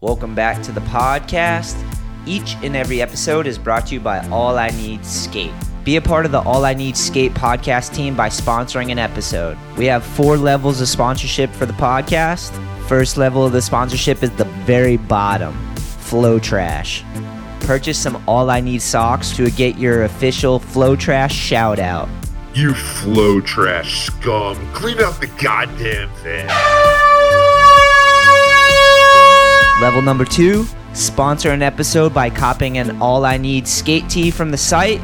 Welcome back to the podcast. Each and every episode is brought to you by All I Need Skate. Be a part of the All I Need Skate podcast team by sponsoring an episode. We have four levels of sponsorship for the podcast. First level of the sponsorship is the very bottom Flow Trash. Purchase some All I Need socks to get your official Flow Trash shout out. You flow trash scum. Clean up the goddamn thing. Level number two, sponsor an episode by copying an All I Need skate tee from the site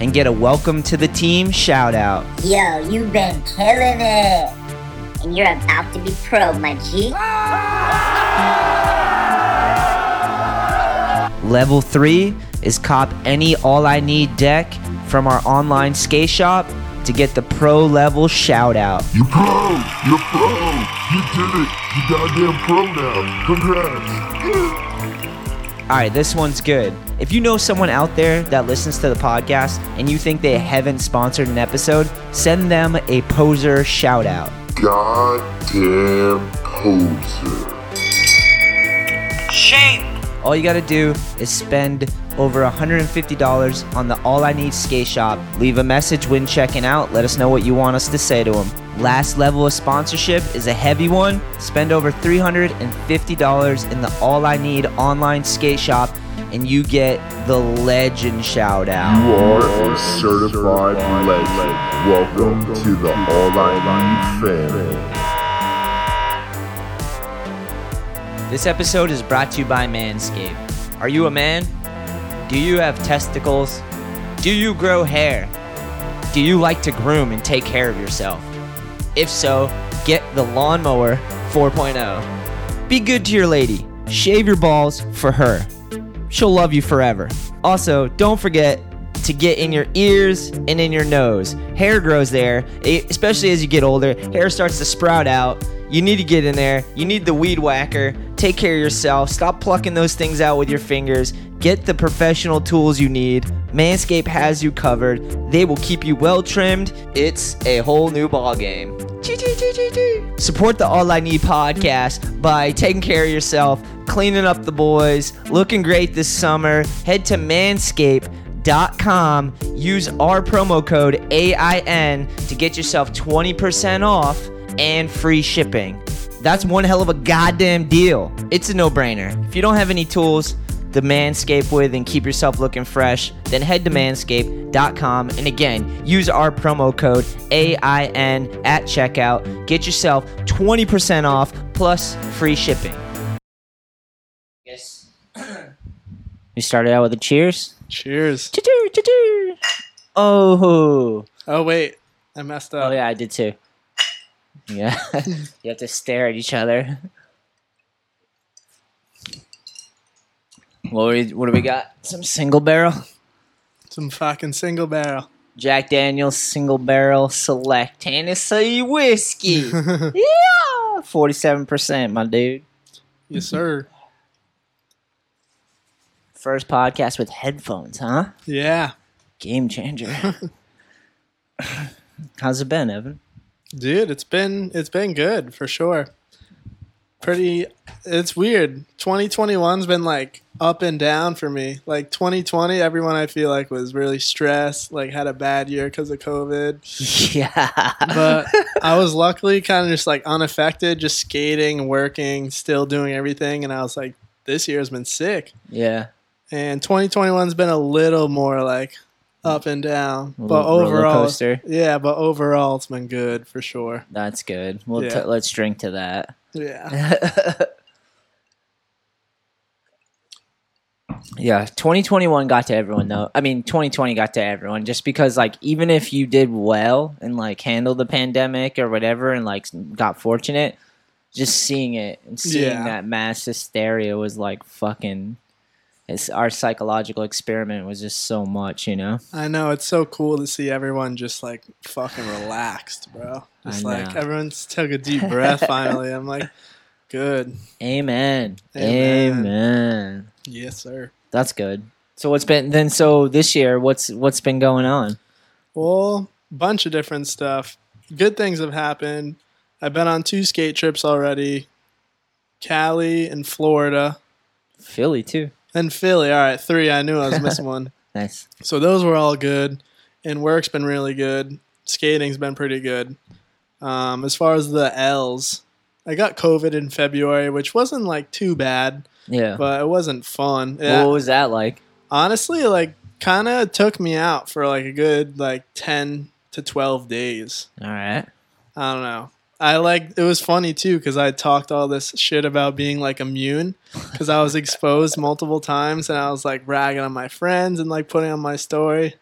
and get a welcome to the team shout out. Yo, you've been killing it. And you're about to be pro, my G. Level three is cop any All I Need deck from our online skate shop to get the pro level shout out. You pro. You're pro. You did it. You goddamn pro now. Congrats. All right, this one's good. If you know someone out there that listens to the podcast and you think they haven't sponsored an episode, send them a poser shout out. Goddamn poser. Shame. All you gotta do is spend over $150 on the All I Need skate shop. Leave a message when checking out. Let us know what you want us to say to them. Last level of sponsorship is a heavy one. Spend over $350 in the All I Need online skate shop, and you get the legend shout out. You are a certified legend. Welcome to the All I Need family. This episode is brought to you by Manscaped. Are you a man? Do you have testicles? Do you grow hair? Do you like to groom and take care of yourself? If so, get the Lawnmower 4.0. Be good to your lady. Shave your balls for her. She'll love you forever. Also, don't forget to get in your ears and in your nose. Hair grows there, especially as you get older. Hair starts to sprout out. You need to get in there. You need the weed whacker. Take care of yourself. Stop plucking those things out with your fingers. Get the professional tools you need. Manscaped has you covered. They will keep you well trimmed. It's a whole new ball game. Support the All I Need podcast by taking care of yourself, cleaning up the boys, looking great this summer. Head to manscaped.com. Use our promo code AIN to get yourself 20% off and free shipping. That's one hell of a goddamn deal. It's a no brainer. If you don't have any tools to manscape with and keep yourself looking fresh, then head to manscaped.com and again, use our promo code AIN at checkout. Get yourself 20% off plus free shipping. Yes. we started out with a cheers. Cheers. Choo-choo, choo-choo. Oh. Oh wait, I messed up. Oh yeah, I did too. Yeah, you have to stare at each other. What, we, what do we got? Some single barrel, Some fucking single barrel. Jack Daniel's single barrel select Tennessee whiskey. yeah, forty-seven percent, my dude. Yes, sir. First podcast with headphones, huh? Yeah, Game changer. How's it been, Evan? Dude, it's been it's been good for sure. Pretty. It's weird. 2021's been like up and down for me. Like 2020, everyone I feel like was really stressed, like had a bad year because of COVID. Yeah, But I was luckily kind of just like unaffected, just skating, working, still doing everything, and I was like, this year has been sick. yeah. and 2021's been a little more like up and down, A but overall, yeah, but overall it's been good for sure. That's good. Well, Yeah. t- let's drink to that. Yeah, yeah, 2021 got to everyone though. I mean, 2020 got to everyone just because like even if you did well and like handled the pandemic or whatever and like got fortunate, just seeing it and seeing Yeah. that mass hysteria was like fucking it's our psychological experiment was just so much, you know. I know it's so cool to see everyone just like fucking relaxed, bro. Just like everyone's took a deep breath finally. I'm like, good, Amen. Amen. Amen. yes, sir. That's good. So what's been then so this year what's what's been going on? Well, bunch of different stuff. Good things have happened. I've been on two skate trips already. Cali and Florida. Philly too. And Philly. All right, three. I knew I was missing one. Nice. So those were all good, and work's been really good. Skating's been pretty good. Um, as far as the L's, I got COVID in February, which wasn't like too bad, Yeah. but it wasn't fun. Yeah, What was that like? honestly, like kind of took me out for like a good like ten to twelve days. All right. I don't know. I like it was funny too because I talked all this shit about being like immune because I was exposed multiple times and I was like ragging on my friends and like putting on my story.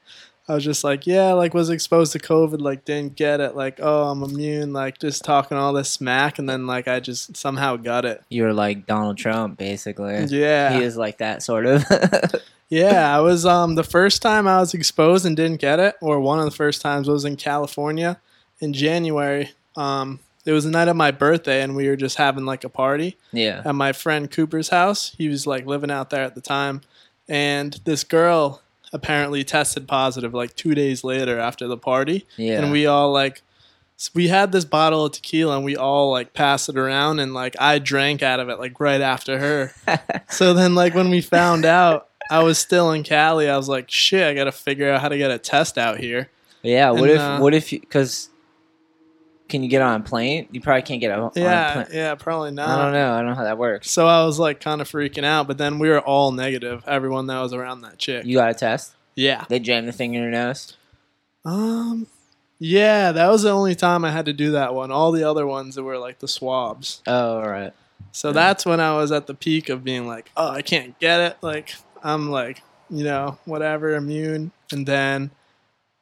I was just like, yeah, like was exposed to COVID, like didn't get it, like oh I'm immune, like just talking all this smack and then like I just somehow got it. You were like Donald Trump, basically. Yeah, He is like that, sort of. yeah. I was um the first time I was exposed and didn't get it, or one of the first times was in California in January. Um, it was the night of my birthday and we were just having like a party. yeah. at my friend Cooper's house. He was like living out there at the time. And this girl apparently tested positive like two days later after the party. Yeah. And we all like, we had this bottle of tequila and we all like passed it around and like I drank out of it like right after her. so then like when we found out I was still in Cali, I was like, shit, I got to figure out how to get a test out here. Yeah. What And, if? uh, what if? Because can you get on a plane? You probably can't get on a Yeah, plane. yeah, probably not. I don't know. I don't know how that works. So I was like kind of freaking out, but then we were all negative. Everyone that was around that chick. You got a test? Yeah. They jammed the thing in your nose. Um, yeah, that was the only time I had to do that one. All the other ones that were like the swabs. Oh, all right. So that's when I was at the peak of being like, oh, I can't get it. Like I'm like, you know, whatever, immune. And then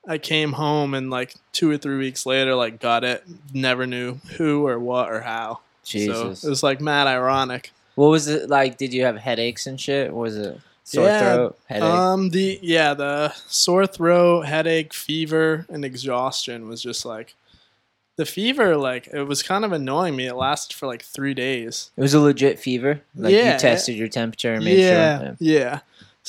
I came home and like two or three weeks later, like got it. Never knew who or what or how. Jesus. So it was like mad ironic. what was it like? Did you have headaches and shit? Was it sore Yeah, throat, headache? Um, the yeah, the sore throat, headache, fever, and exhaustion was just like the fever. Like it was kind of annoying me. It lasted for like three days. it was a legit fever. Like yeah. you tested your temperature and made yeah, sure. yeah.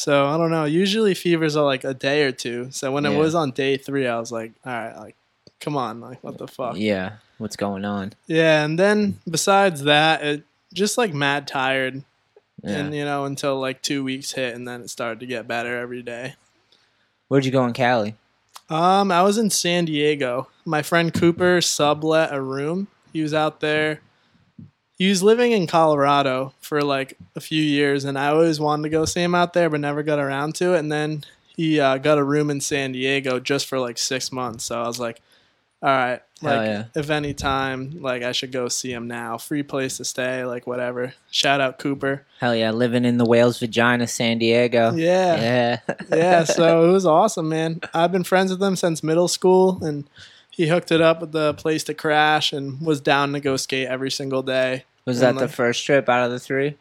So I don't know. Usually fevers are like a day or two. So when it was on day three, I was like, all right, like, come on, like, what the fuck? Yeah. Yeah. What's going on? Yeah, and then besides that, it just like mad tired, Yeah. and you know, until like two weeks hit, and then it started to get better every day. Where'd you go in Cali? Um, I was in San Diego. My friend Cooper sublet a room. He was out there. He was living in Colorado for like a few years, and I always wanted to go see him out there, but never got around to it. And then he uh, got a room in San Diego just for like six months. So I was like, all right, Hell like yeah. if any time, like I should go see him now. Free place to stay, like whatever. Shout out Cooper. Hell yeah, living in the whale's vagina, San Diego. Yeah. Yeah. yeah, so it was awesome, man. I've been friends with him since middle school, and he hooked it up with the place to crash and was down to go skate every single day. Was that the first trip out of the three?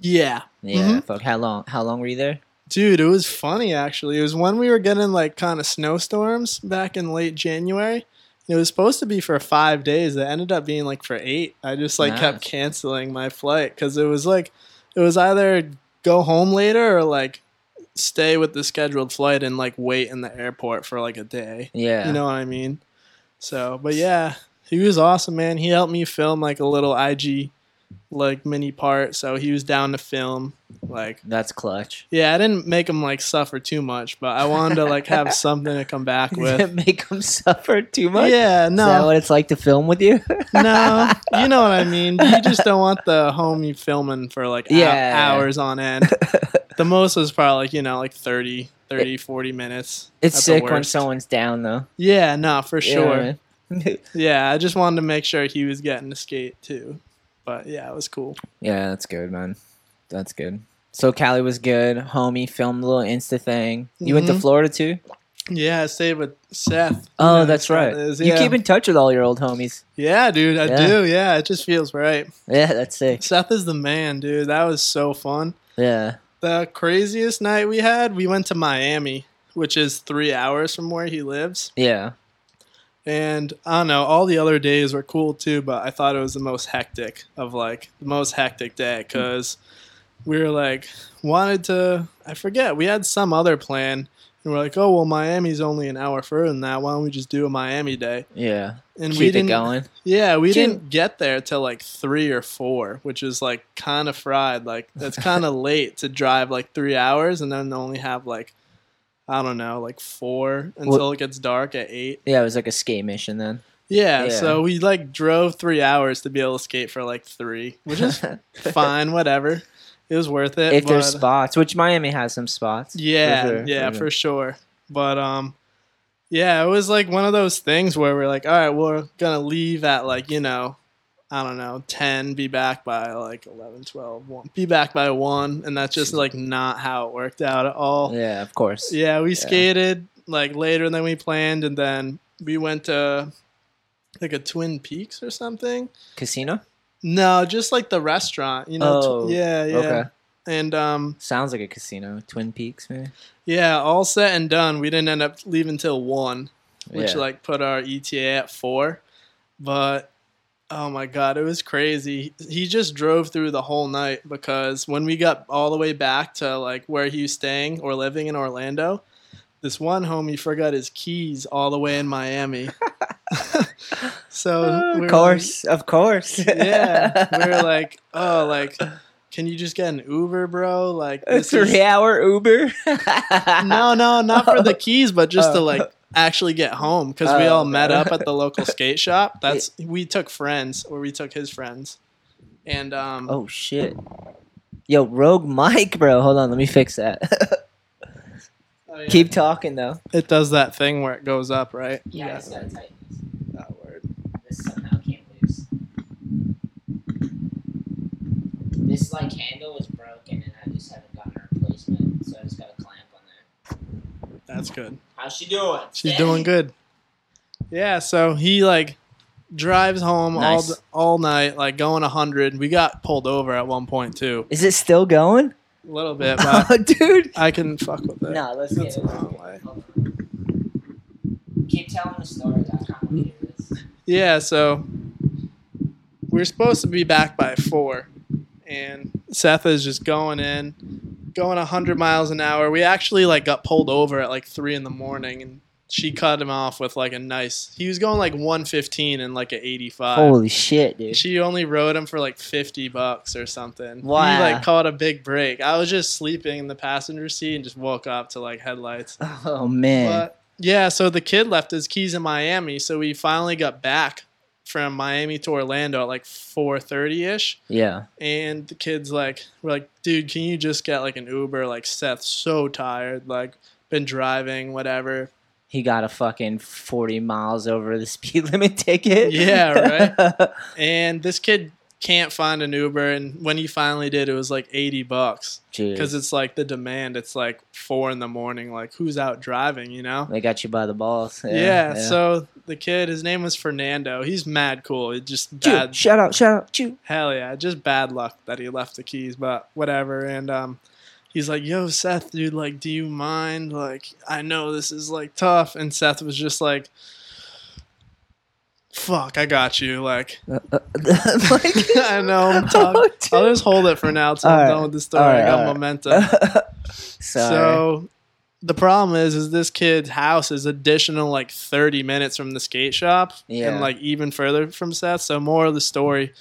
Yeah, Yeah. Mhm. Fuck. How long? How long were you there? dude, it was funny actually. It was when we were getting like kind of snowstorms back in late January. It was supposed to be for five days. It ended up being like for eight. I just like kept Nice. canceling my flight because it was like it was either go home later or like stay with the scheduled flight and like wait in the airport for like a day. Yeah. You know what I mean? So, but yeah, he was awesome, man. He helped me film like a little IG like mini part, so he was down to film. Like, That's clutch. yeah, I didn't make him like suffer too much, but I wanted to like have something to come back with. Make him suffer too much. Yeah, no. Is that what it's like to film with you? no, you know what I mean. You just don't want the homie filming for like Yeah. hours on end. The most was probably like, you know, like 30, 30, 40 minutes. it's sick when someone's down though. Yeah, no, for sure. mean? Yeah, I just wanted to make sure he was getting to skate too. But yeah, it was cool. yeah, that's good, man. That's good. So Cali was good. Homie filmed a little Insta thing. You went to Mhm. Florida too? Yeah, I stayed with Seth. Oh, You know who that's right. is. You keep in touch with all your old homies. Yeah, dude, I Yeah. do. Yeah, it just feels right. Yeah, that's sick. Seth is the man, dude. That was so fun. Yeah. The craziest night we had, we went to Miami, which is three hours from where he lives. Yeah. And I don't know, all the other days were cool too, but I thought it was the most hectic of like the most hectic day hmm. because we were like wanted to, I forget, we had some other plan And we're like, oh well, Miami's only an hour further than that. Why don't we just do a Miami day? Yeah. And Keep we didn't. going. Yeah, we Jim- didn't get there till like three or four, which is like kind of fried. Like that's kind of late to drive like three hours and then only have like I don't know, like four until it gets dark at eight. Yeah, it was like a skate mission then. Yeah, Yeah. so we like drove three hours to be able to skate for like three, which is fine, whatever. It was worth it. if there's spots, which Miami has some spots. for yeah, sure, yeah, for for sure. But um, yeah, it was like one of those things where we're like, all right, we're gonna leave at like you know, I don't know, ten, be back by like 11, 12, 1, be back by one, and that's just like not how it worked out at all. Yeah, of course. Yeah, we skated like later than we planned, and then we went to like a Twin Peaks or something. Casino? No, just like the restaurant, you know. tw- Oh, yeah, yeah. Okay. And um, Sounds like a casino. Twin Peaks, maybe. yeah, all set and done. We didn't end up leaving till one, which Yeah. like put our ETA at four. But oh my god, it was crazy. He just drove through the whole night because when we got all the way back to like where he was staying or living in Orlando, this one homie forgot his keys all the way in Miami. so of like- course, of course. yeah, we were like, oh, like, can you just get an Uber, bro? Like, a this is- three-hour Uber. no, no, not for the oh. keys, but just to Oh. like actually get home because we Oh, all met up at the local skate shop. That's we took friends, or we took his friends, and um, Oh shit. Yo, Rogue Mike, bro. Hold on, let me fix that. oh, yeah. Keep talking though. it does that thing where it goes up, right? gotta tighten this. that word. This somehow came loose. This like handle was broken and I just haven't gotten a replacement, so I just got a clamp on there. That's good. How's she doing? She's doing good. Yeah, so he like drives home Nice. all all night, like going hundred. We got pulled over at one point too, Is it still going? a little bit, but Oh, dude. I can fuck with it. No, let's That's get it. the wrong way. Keep telling the story. I kind of hear this. Yeah, so we're supposed to be back by four, and Seth is just going in, going hundred miles an hour. We actually like got pulled over at like three in the morning, and she cut him off with like a nice. He was going like one fifteen and like an eighty five. Holy shit, dude. She only rode him for like fifty bucks or something. He Wow. like caught a big break. I was just sleeping in the passenger seat and just woke up to like headlights. Oh man. But yeah, so the kid left his keys in Miami, so we finally got back from Miami to Orlando at like four thirty ish. yeah. And the kid's like, we're like, dude, can you just get like an Uber? Like Seth's so tired, like been driving, whatever. He got a fucking 40 miles over the speed limit ticket. Yeah, right. And this kid can't find an Uber, and when he finally did, it was like eighty bucks because it's like the demand. It's like four in the morning. Like who's out driving? You know. They got you by the balls. Yeah. Yeah, so the kid, his name was Fernando. He's mad cool. It just Chew, bad, shout out, shout out, chew. hell yeah, just bad luck that he left the keys, but whatever. And um, he's like, "Yo, Seth, dude, like, do you mind? Like, I know this is like tough." And Seth was just like, "Fuck, I got you." Like, like, I know. I'm talking. Oh, I'll just hold it for now till I'm Alright, done with the story. alright, I got alright. momentum. So the problem is, is this kid's house is additional like 30 minutes from the skate shop, Yeah. and like even further from Seth. So more of the story,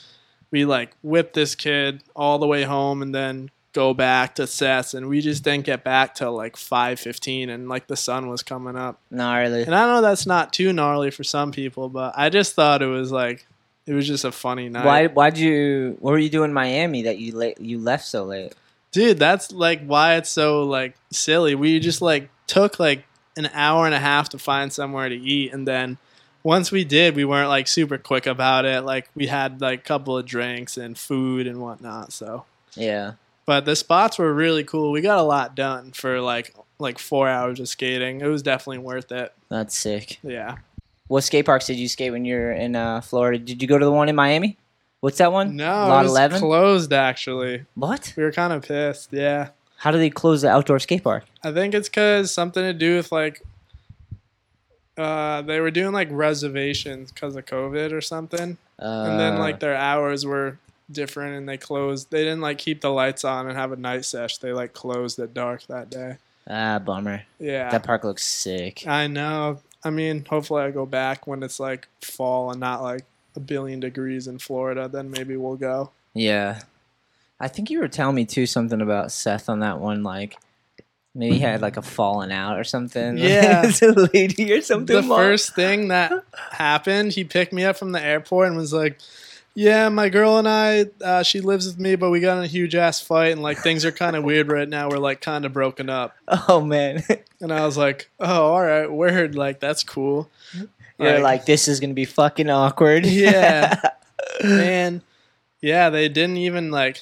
we like whip this kid all the way home, and then go back to Seth's, and we just didn't get back till like 5:15, and like the sun was coming up. gnarly. And I know that's not too gnarly for some people, but I just thought it was like it was just a funny night. Why? Why'd you? What were you doing in Miami that you late? You left so late? Dude, that's like why it's so like silly. We just like took like an hour and a half to find somewhere to eat and then once we did, we weren't like super quick about it. Like we had like a couple of drinks and food and whatnot. So Yeah. But the spots were really cool. We got a lot done for like like four hours of skating. It was definitely worth it. That's sick. Yeah. What skate parks did you skate when you were in uh, Florida? Did you go to the one in Miami? What's that one? No, Lot it was 11? closed actually. What? We were kind of pissed. Yeah. How do they close the outdoor skate park? I think it's because something to do with like uh, they were doing like reservations because of COVID or something, Uh, and then like their hours were different, and they closed. They didn't like keep the lights on and have a night sesh. They like closed at dark that day. Ah, bummer. Yeah. That park looks sick. I know. I mean, hopefully I go back when it's like fall and not like a billion degrees in Florida. Then maybe we'll go. Yeah. I think you were telling me too something about Seth on that one, like maybe he had like a falling out or something. Yeah. It's a lady or something. the first thing that happened, he picked me up from the airport and was like, "Yeah, my girl and I, uh, she lives with me, but we got in a huge ass fight, and like things are kind of weird right now. We're like kind of broken up." Oh man. And I was like, "Oh, all right, weird. Like that's cool." You're like, this is gonna be fucking awkward. Yeah. man, yeah, they didn't even like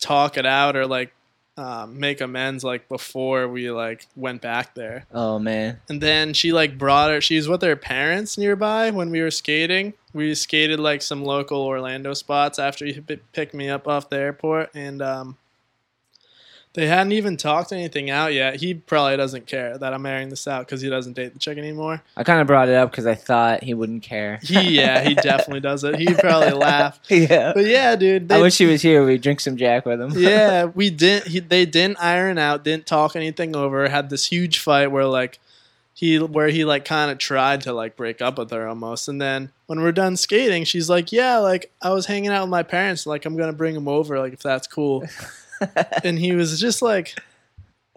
talk it out or like um, make amends like before we like went back there. oh man. And then she like brought her. She was with her parents nearby when we were skating. We skated like some local Orlando spots after he p- picked me up off the airport, and um, they hadn't even talked anything out yet. He probably doesn't care that I'm airing this out because he doesn't date the chick anymore. I kind of brought it up because I thought he wouldn't care. He yeah, he definitely does it. He'd probably laugh. yeah. But yeah, dude. I wish he was here. We'd drink some Jack with him. yeah, we didn't. He, they didn't iron out. Didn't talk anything over. Had this huge fight where like he where he like kind of tried to like break up with her almost. And then when we're done skating, she's like, "Yeah, like I was hanging out with my parents. Like I'm gonna bring him over. Like if that's cool." and he was just like.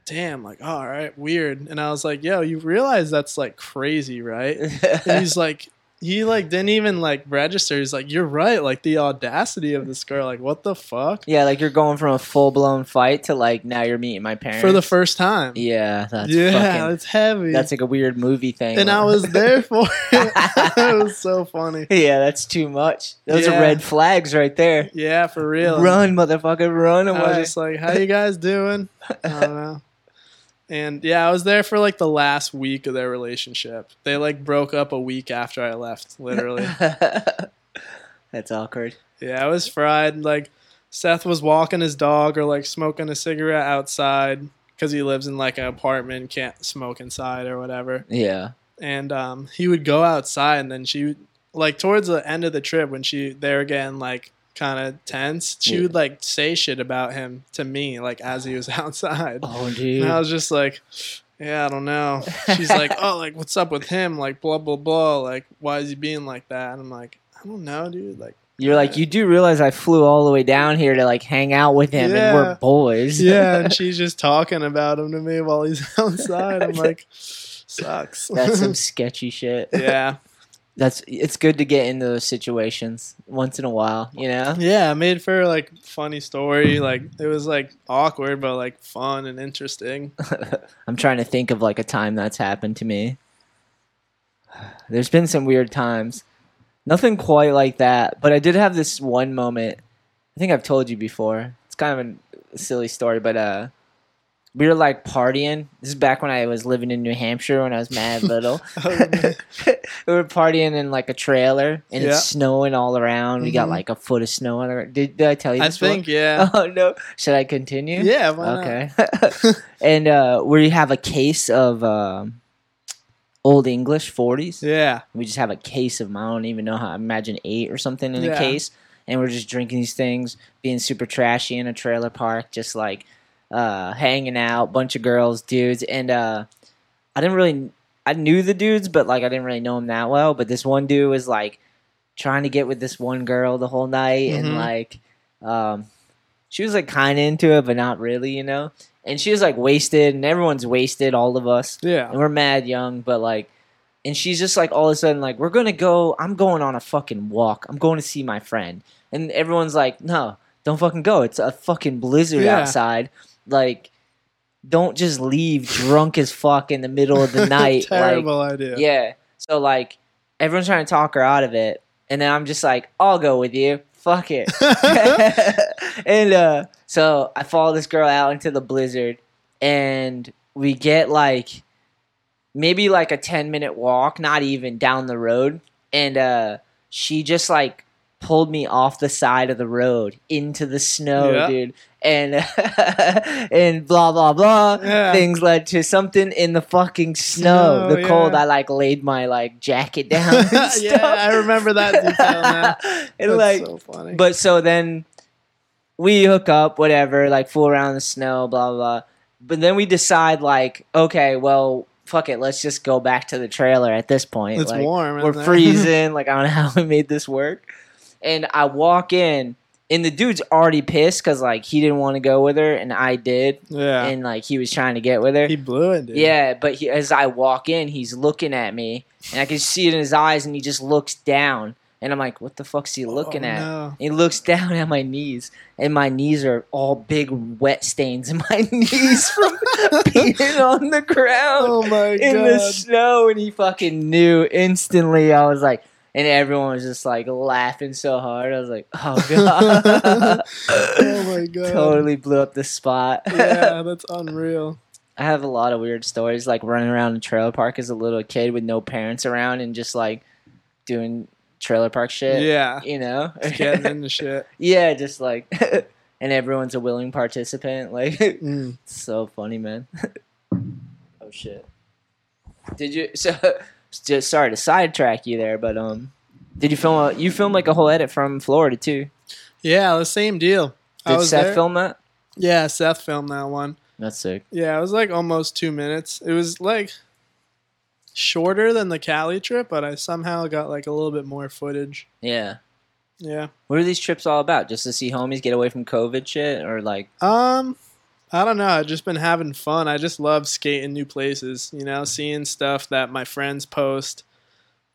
Damn, like, all right, weird. And I was like, yo, you realize that's like crazy, right? And he's like, he like didn't even like register. He's like, you're right. Like the audacity of this girl. Like, what the fuck? yeah, like you're going from a full blown fight to like now you're meeting my parents For the first time. Yeah, that's yeah, fucking. it's heavy. That's like a weird movie thing. and I was there for it. it was so funny. yeah, that's too much. Those Yeah. are red flags right there. Yeah, for real. Run, motherfucker, run I away. was just like, "How you guys doing?" I don't know. And yeah, I was there for like the last week of their relationship. They like broke up a week after I left, literally. that's awkward. yeah, I was fried. Like Seth was walking his dog or like smoking a cigarette outside because he lives in like an apartment, can't smoke inside or whatever. Yeah. and um, he would go outside and then she like towards the end of the trip when she they were getting like kind of tense she Yeah. would like say shit about him to me like as he was outside. Oh, dude. and i was just like yeah i don't know. She's like oh like what's up with him? Like blah blah blah. Like why is he being like that? And i'm like i don't know dude. Like You're like, you do realize I flew all the way down here to like hang out with him, and we're boys. yeah and she's just talking about him to me while he's outside. I'm like sucks. That's some sketchy shit. yeah That's it's good to get into those situations once in a while, you know. Yeah, it made for like funny story. Like it was like awkward, but like fun and interesting. I'm trying to think of like a time that's happened to me. There's been some weird times. Nothing quite like that, but I did have this one moment. I think I've told you before. It's kind of a silly story, but uh we were like partying. This is back when I was living in New Hampshire when I was mad little. we were partying in like a trailer and Yeah. it's snowing all around. We got Mhm. like a foot of snow on the did, did I tell you I think yeah, Oh no. Should I continue? yeah. Why not? Okay. and uh, where you have a case of um, Olde English 40s. Yeah, We just have a case of them. I don't even know how. I imagine eight or something in a case. And we're just drinking these things, being super trashy in a trailer park, just like uh, hanging out, bunch of girls, dudes. And uh, I didn't really, I knew the dudes, but like I didn't really know them that well. But this one dude was like trying to get with this one girl the whole night. And Mhm. like, um, she was like kind of into it, but not really, you know? And she was like wasted, and everyone's wasted, all of us and yeah. we're mad young, but like, and she's just like all of a sudden like, we're gonna go. I'm going on a fucking walk. I'm going to see my friend, and everyone's like, no, don't fucking go. It's a fucking blizzard Yeah. outside. Like, don't just leave drunk as fuck in the middle of the night. like, Terrible idea. yeah. So like, everyone's trying to talk her out of it, and then I'm just like, I'll go with you. Fuck it. and uh, so I follow this girl out into the blizzard, and we get like maybe like a 10 minute walk, not even down the road. And uh, she just like pulled me off the side of the road into the snow, Yeah. dude. And and blah blah blah. Yeah. Things led to something in the fucking snow. Snow, the cold. yeah. I like laid my like jacket down. Yeah. I remember that detail now. and That's like so funny. but so then we hook up, whatever, like fool around in the snow, blah blah. blah. but then we decide like, okay, well, fuck it, let's just go back to the trailer at this point. It's Like, warm. we're freezing. like I don't know how we made this work. And I walk in, and the dude's already pissed because like he didn't want to go with her, and I did, yeah. and like he was trying to get with her. he blew it. Dude. Yeah, but he, as I walk in, he's looking at me, and I can see it in his eyes, and he just looks down, and I'm like, "What the fuck's he oh, looking Oh, at?" no. He looks down at my knees, and my knees are all big wet stains in my knees from being on the ground Oh my in the snow. And he fucking knew instantly. I was like, and everyone was just like laughing so hard. I was like, oh god, oh my god. totally blew up the spot. yeah, that's unreal. I have a lot of weird stories, like running around a trailer park as a little kid with no parents around and just like doing trailer park shit. Yeah. You know? Just getting into shit. yeah, just like, and everyone's a willing participant. Like, Mm. so funny, man. oh shit. Did you? So, just sorry to sidetrack you there, but um, did you film? A, you filmed like a whole edit from Florida too. Yeah, the same deal. Did Seth there. film that? Yeah, Seth filmed that one. That's sick. Yeah, it was like almost two minutes. It was like shorter than the Cali trip, but I somehow got like a little bit more footage. Yeah. Yeah. What are these trips all about? Just to see homies get away from COVID shit, or like? Um, I don't know. I've just been having fun. I just love skating new places. You know, seeing stuff that my friends post,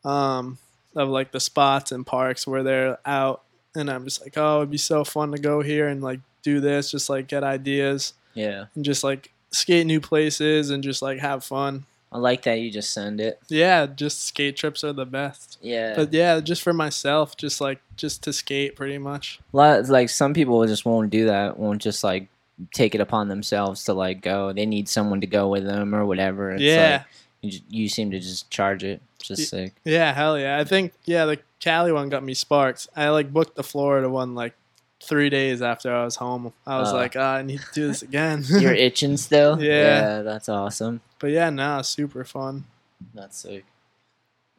um, of like the spots and parks where they're out, and I'm just like, oh, it'd be so fun to go here and like do this, just like get ideas Yeah. and just like skate new places and just like have fun. I like that you just send it. Yeah, just skate trips are the best. Yeah. But yeah, just for myself, just like just to skate pretty much. Lot like some people just won't do that. Won't just like take it upon themselves to like go. They need someone to go with them or whatever. It's yeah. Like, you, you seem to just charge it. Just sick. Yeah, hell yeah. I think yeah, the Cali one got me sparks. I like booked the Florida one like three days after I was home. I was Uh. like, ah, I need to do this again. You're itching still. Yeah. that's awesome. but yeah, no, super fun. That's sick.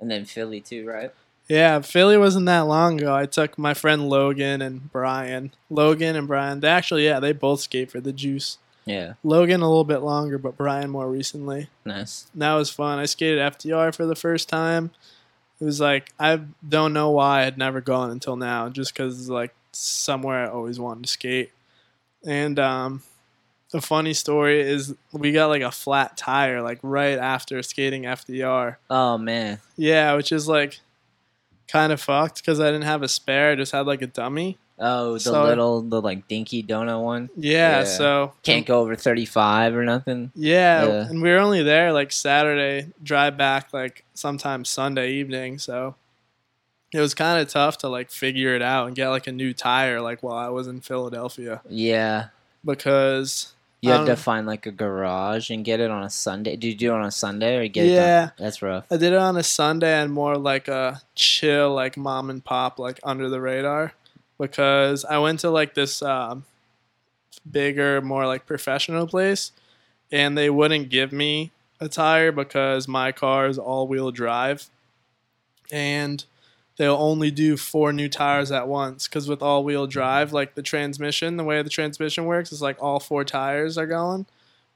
And then Philly too, right? Yeah, Philly wasn't that long ago. I took my friend Logan and Brian. Logan and Brian, they actually, yeah, they both skate for the Juice. Yeah, Logan a little bit longer, but Brian more recently. nice. And that was fun. I skated FDR for the first time. It was like I don't know why I'd never gone until now, just because it's like somewhere I always wanted to skate. And um, the funny story is we got like a flat tire like right after skating FDR. Oh man, Yeah, which is like kind of fucked because I didn't have a spare. I just had like a dummy. oh the So- little the like dinky donut one Yeah, Yeah. so can't go over thirty five or nothing. Yeah, Yeah. and we were only there like Saturday, drive back like sometime Sunday evening, so it was kind of tough to like figure it out and get like a new tire like while I was in Philadelphia Yeah, because you had to Um, find like a garage and get it on a Sunday. Did you do it on a Sunday or get it? Yeah. done? that's rough. I did it on a Sunday and more like a chill like mom and pop like under the radar because I went to like this um, bigger more like professional place and they wouldn't give me a tire because my car is all wheel drive and they'll only do four new tires at once because with all wheel drive like the transmission the way the transmission works is like all four tires are going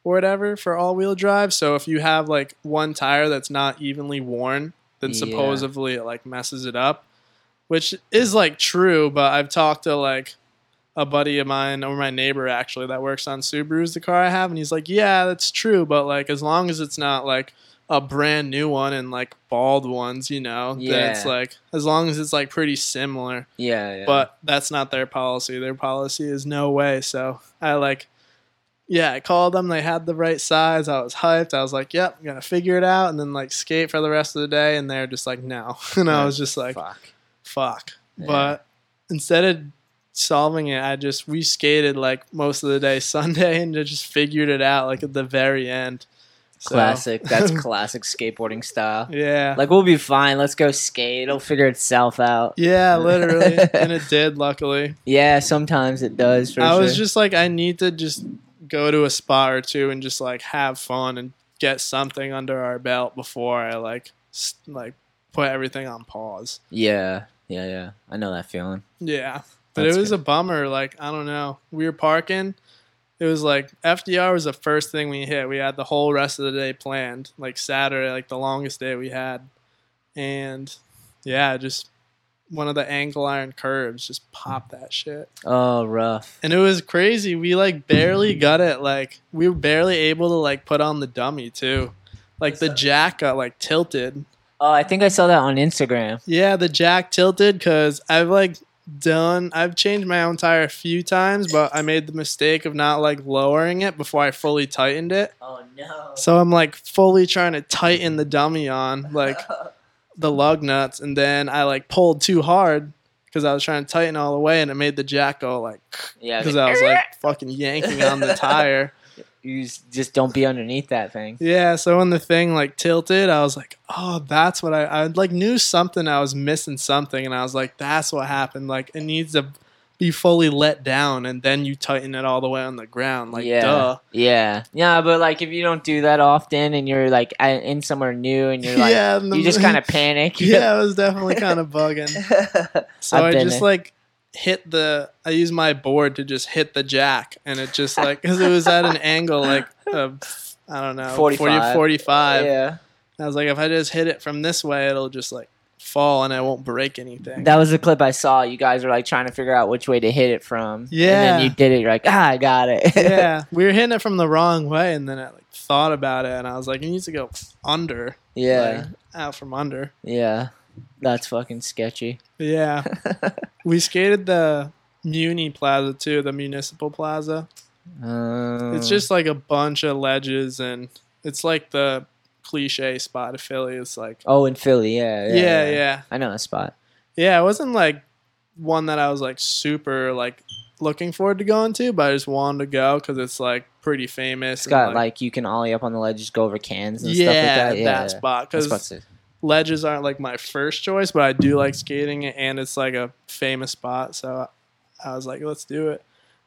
or whatever for all wheel drive so if you have like one tire that's not evenly worn then Yeah. supposedly it like messes it up which is like true but i've talked to like a buddy of mine or my neighbor actually that works on Subaru's the car I have and he's like yeah that's true but like as long as it's not like a brand new one and like bald ones you know then it's like as long as it's like pretty similar Yeah, yeah. but that's not their policy their policy is no way so I like yeah I called them they had the right size I was hyped I was like yep I'm gonna figure it out and then like skate for the rest of the day and they're just like no and I was just like fuck. fuck. Yeah. But instead of solving it, I just we skated like most of the day Sunday and just figured it out like at the very end. So, Classic. That's classic skateboarding style. yeah. Like we'll be fine. Let's go skate. It'll figure itself out. yeah, literally. and it did, luckily. Yeah, sometimes it does. For I was just like, I need to just go to a spot or two and just like have fun and get something under our belt before I like s- like put everything on pause. yeah, yeah, yeah. I know that feeling. Yeah. But That's it was good. a bummer. Like, I don't know. We were parking it was like FDR was the first thing we hit. We had the whole rest of the day planned, like Saturday, like the longest day we had, and yeah, just one of the angle iron curves just popped that shit. Oh, rough. And it was crazy. We like barely got it. Like we were barely able to like put on the dummy too. Like the jack got like tilted. Oh, I think I saw that on Instagram. Yeah, the jack tilted because I've like done. I've changed my own tire a few times, but I made the mistake of not like lowering it before I fully tightened it. Oh no. So I'm like fully trying to tighten the dummy on like the lug nuts, and then I like pulled too hard because I was trying to tighten all the way, and it made the jack go like Yeah, because I was like fucking yanking on the tire. you just don't be underneath that thing. Yeah, so when the thing like tilted, I was like, "Oh, that's what I." I like knew something. I was missing something, and I was like, "That's what happened. Like it needs to be fully let down, and then you tighten it all the way on the ground. Like, yeah, duh." yeah, yeah. But like, if you don't do that often, and you're like in somewhere new, and you're like, Yeah, you just kind of panic. Yeah, I was definitely kind of bugging. So I just there. like hit the. I used my board to just hit the jack, and it just like because it was at an angle like of I don't know 40, 45. 45. yeah, I was like, if I just hit it from this way, it'll just like fall and I won't break anything. that was the clip I saw. You guys were like trying to figure out which way to hit it from. Yeah. and then you did it. You're like, ah, I got it. yeah, we were hitting it from the wrong way, and then I like thought about it, and I was like, it needs to go under, yeah, like, out from under. yeah. That's fucking sketchy. Yeah, we skated the Muni Plaza too, the Municipal Plaza. Um, It's just like a bunch of ledges, and it's like the cliche spot of Philly. It's like, oh, in Philly, yeah, yeah, yeah, yeah, I know that spot. yeah. It wasn't like one that I was like super like looking forward to going to, but I just wanted to go because it's like pretty famous. It's and, got like, you can ollie up on the ledge, just go over cans and yeah, stuff like that. Yeah, that spot because. Ledges aren't like my first choice, but I do like skating it, and it's like a famous spot. So I was like, let's do it.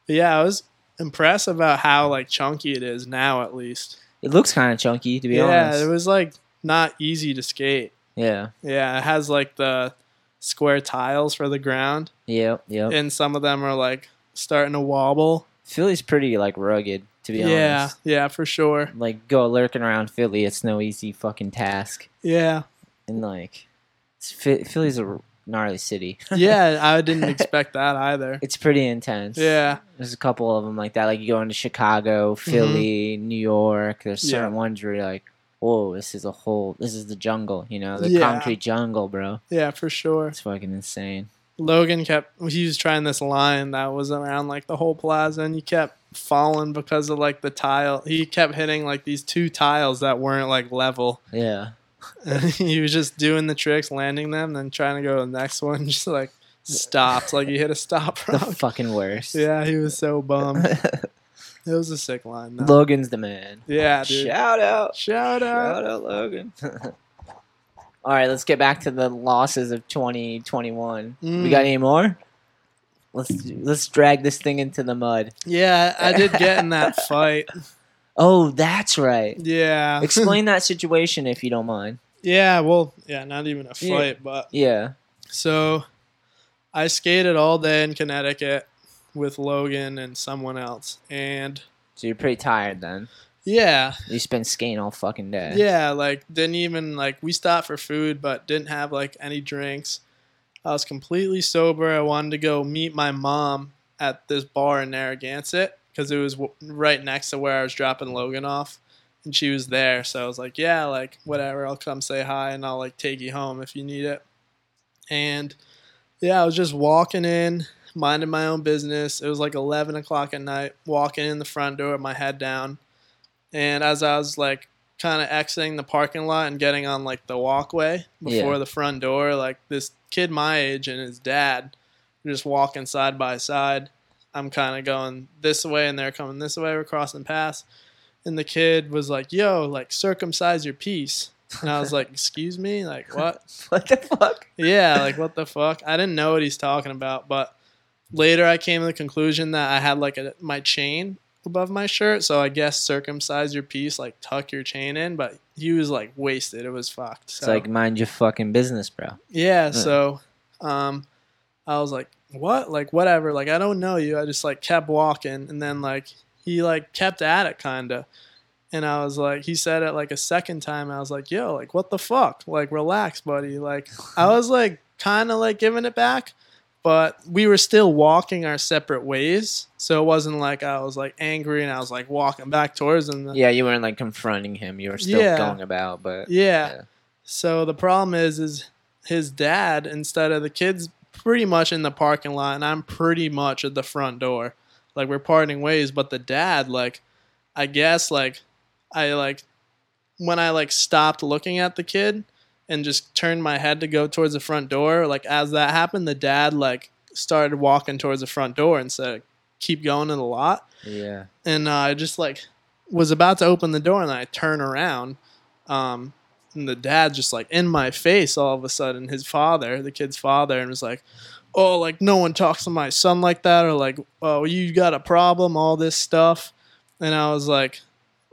But yeah, I was impressed about how like chunky it is now, at least. It looks kind of chunky, to be yeah, honest. Yeah, it was like not easy to skate. yeah, Yeah, it has like the square tiles for the ground, Yeah, yeah. and some of them are like starting to wobble. Philly's pretty like rugged, to be Yeah, honest. Yeah, yeah, for sure. Like go lurking around Philly, it's no easy fucking task. Yeah, And like, Philly's a gnarly city. yeah, I didn't expect that either. it's pretty intense. Yeah, There's a couple of them like that. Like you go into Chicago, Philly, New York. There's Mm-hmm. Yeah. certain ones where you're like, whoa, this is a whole, this is the jungle, you know, the Yeah. concrete jungle, bro. yeah, for sure. It's fucking insane. Logan kept he was trying this line that was around like the whole plaza and he kept falling because of like the tile. He kept hitting like these two tiles that weren't like level. Yeah. And he was just doing the tricks, landing them, then trying to go to the next one, just like stopped, like he hit a stop The rock. fucking worst. Yeah, he was so bummed. It was a sick line though. Logan's the man. Yeah, dude. Shout out. Shout out. Shout out, Logan. All right, let's get back to the losses of 2021. We Mm. got any more? Let's let's drag this thing into the mud. Yeah, I did get in that fight. Oh, that's right. Yeah. Explain that situation if you don't mind. yeah, well, yeah, not even a Yeah. fight, but Yeah. So I skated all day in Connecticut with Logan and someone else. And So you're pretty tired then. yeah, You spent skating all fucking day. yeah, like didn't even like we stopped for food but didn't have like any drinks. I was completely sober. I wanted to go meet my mom at this bar in Narragansett because it was w- right next to where I was dropping Logan off. And she was there, so I was like, "Yeah, like whatever. I'll come say hi, and I'll like take you home if you need it." And yeah, I was just walking in, minding my own business. It was like eleven o'clock at night, walking in the front door with my head down. And as I was like kind of exiting the parking lot and getting on like the walkway before Yeah. the front door, like this kid my age and his dad were just walking side by side. I'm kind of going this way and they're coming this way. We're crossing paths. And the kid was like, yo, like circumcise your piece. And I was like, excuse me? Like, what? What the fuck? Yeah, like what the fuck? I didn't know what he's talking about, but later I came to the conclusion that I had like a, my chain above my shirt, so I guess circumcise your piece, like tuck your chain in. But he was like wasted; it was fucked. It's like mind your fucking business, bro. yeah, so um, I was like, what? Like whatever. Like I don't know you. I just like kept walking, and then like he like kept at it kinda. And I was like, he said it like a second time. I was like, yo, like, what the fuck? Like, relax, buddy. Like, I was like, kind of like giving it back, but we were still walking our separate ways. So it wasn't like I was like angry and I was like walking back towards him. Yeah, you weren't like confronting him. You were still Yeah. going about, but Yeah. Yeah. So the problem is, is his dad instead of the kids pretty much in the parking lot, and I'm pretty much at the front door. Like we're parting ways, but the dad, like, I guess, like, I like when I like stopped looking at the kid and just turned my head to go towards the front door. Like as that happened, the dad like started walking towards the front door and said, "Keep going in the lot." yeah. and uh, I just like was about to open the door and I turn around, um, and the dad just like in my face all of a sudden, his father, the kid's father, and was like, "Oh, like no one talks to my son like that," or like, "Oh, you got a problem," all this stuff, and I was like,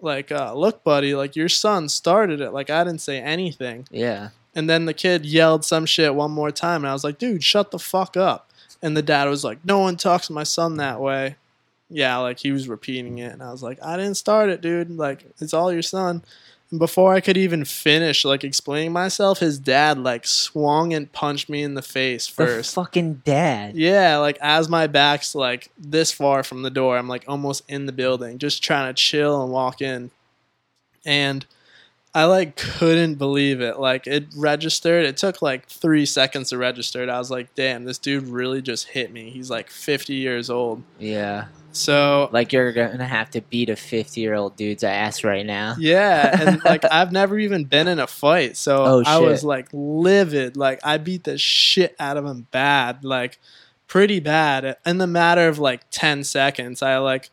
like, uh, look, buddy, like your son started it, like I didn't say anything, Yeah. and then the kid yelled some shit one more time, and I was like, dude, shut the fuck up. And the dad was like, no one talks to my son that way. Yeah, like he was repeating it, and I was like, I didn't start it, dude. Like it's all your son. And before I could even finish like explaining myself, his dad like swung and punched me in the face The first. fucking dad. Yeah, like as my back's like this far from the door, I'm like almost in the building, just trying to chill and walk in. And I like couldn't believe it. Like it registered. It took like three seconds to register. it. I was like, damn, this dude really just hit me. He's like 50 years old. Yeah. So Like you're gonna have to beat a 50 year old dude's ass right now. yeah, and like I've never even been in a fight, so Oh, I was like livid. Like I beat the shit out of him bad, like pretty bad. In the matter of like ten seconds, I like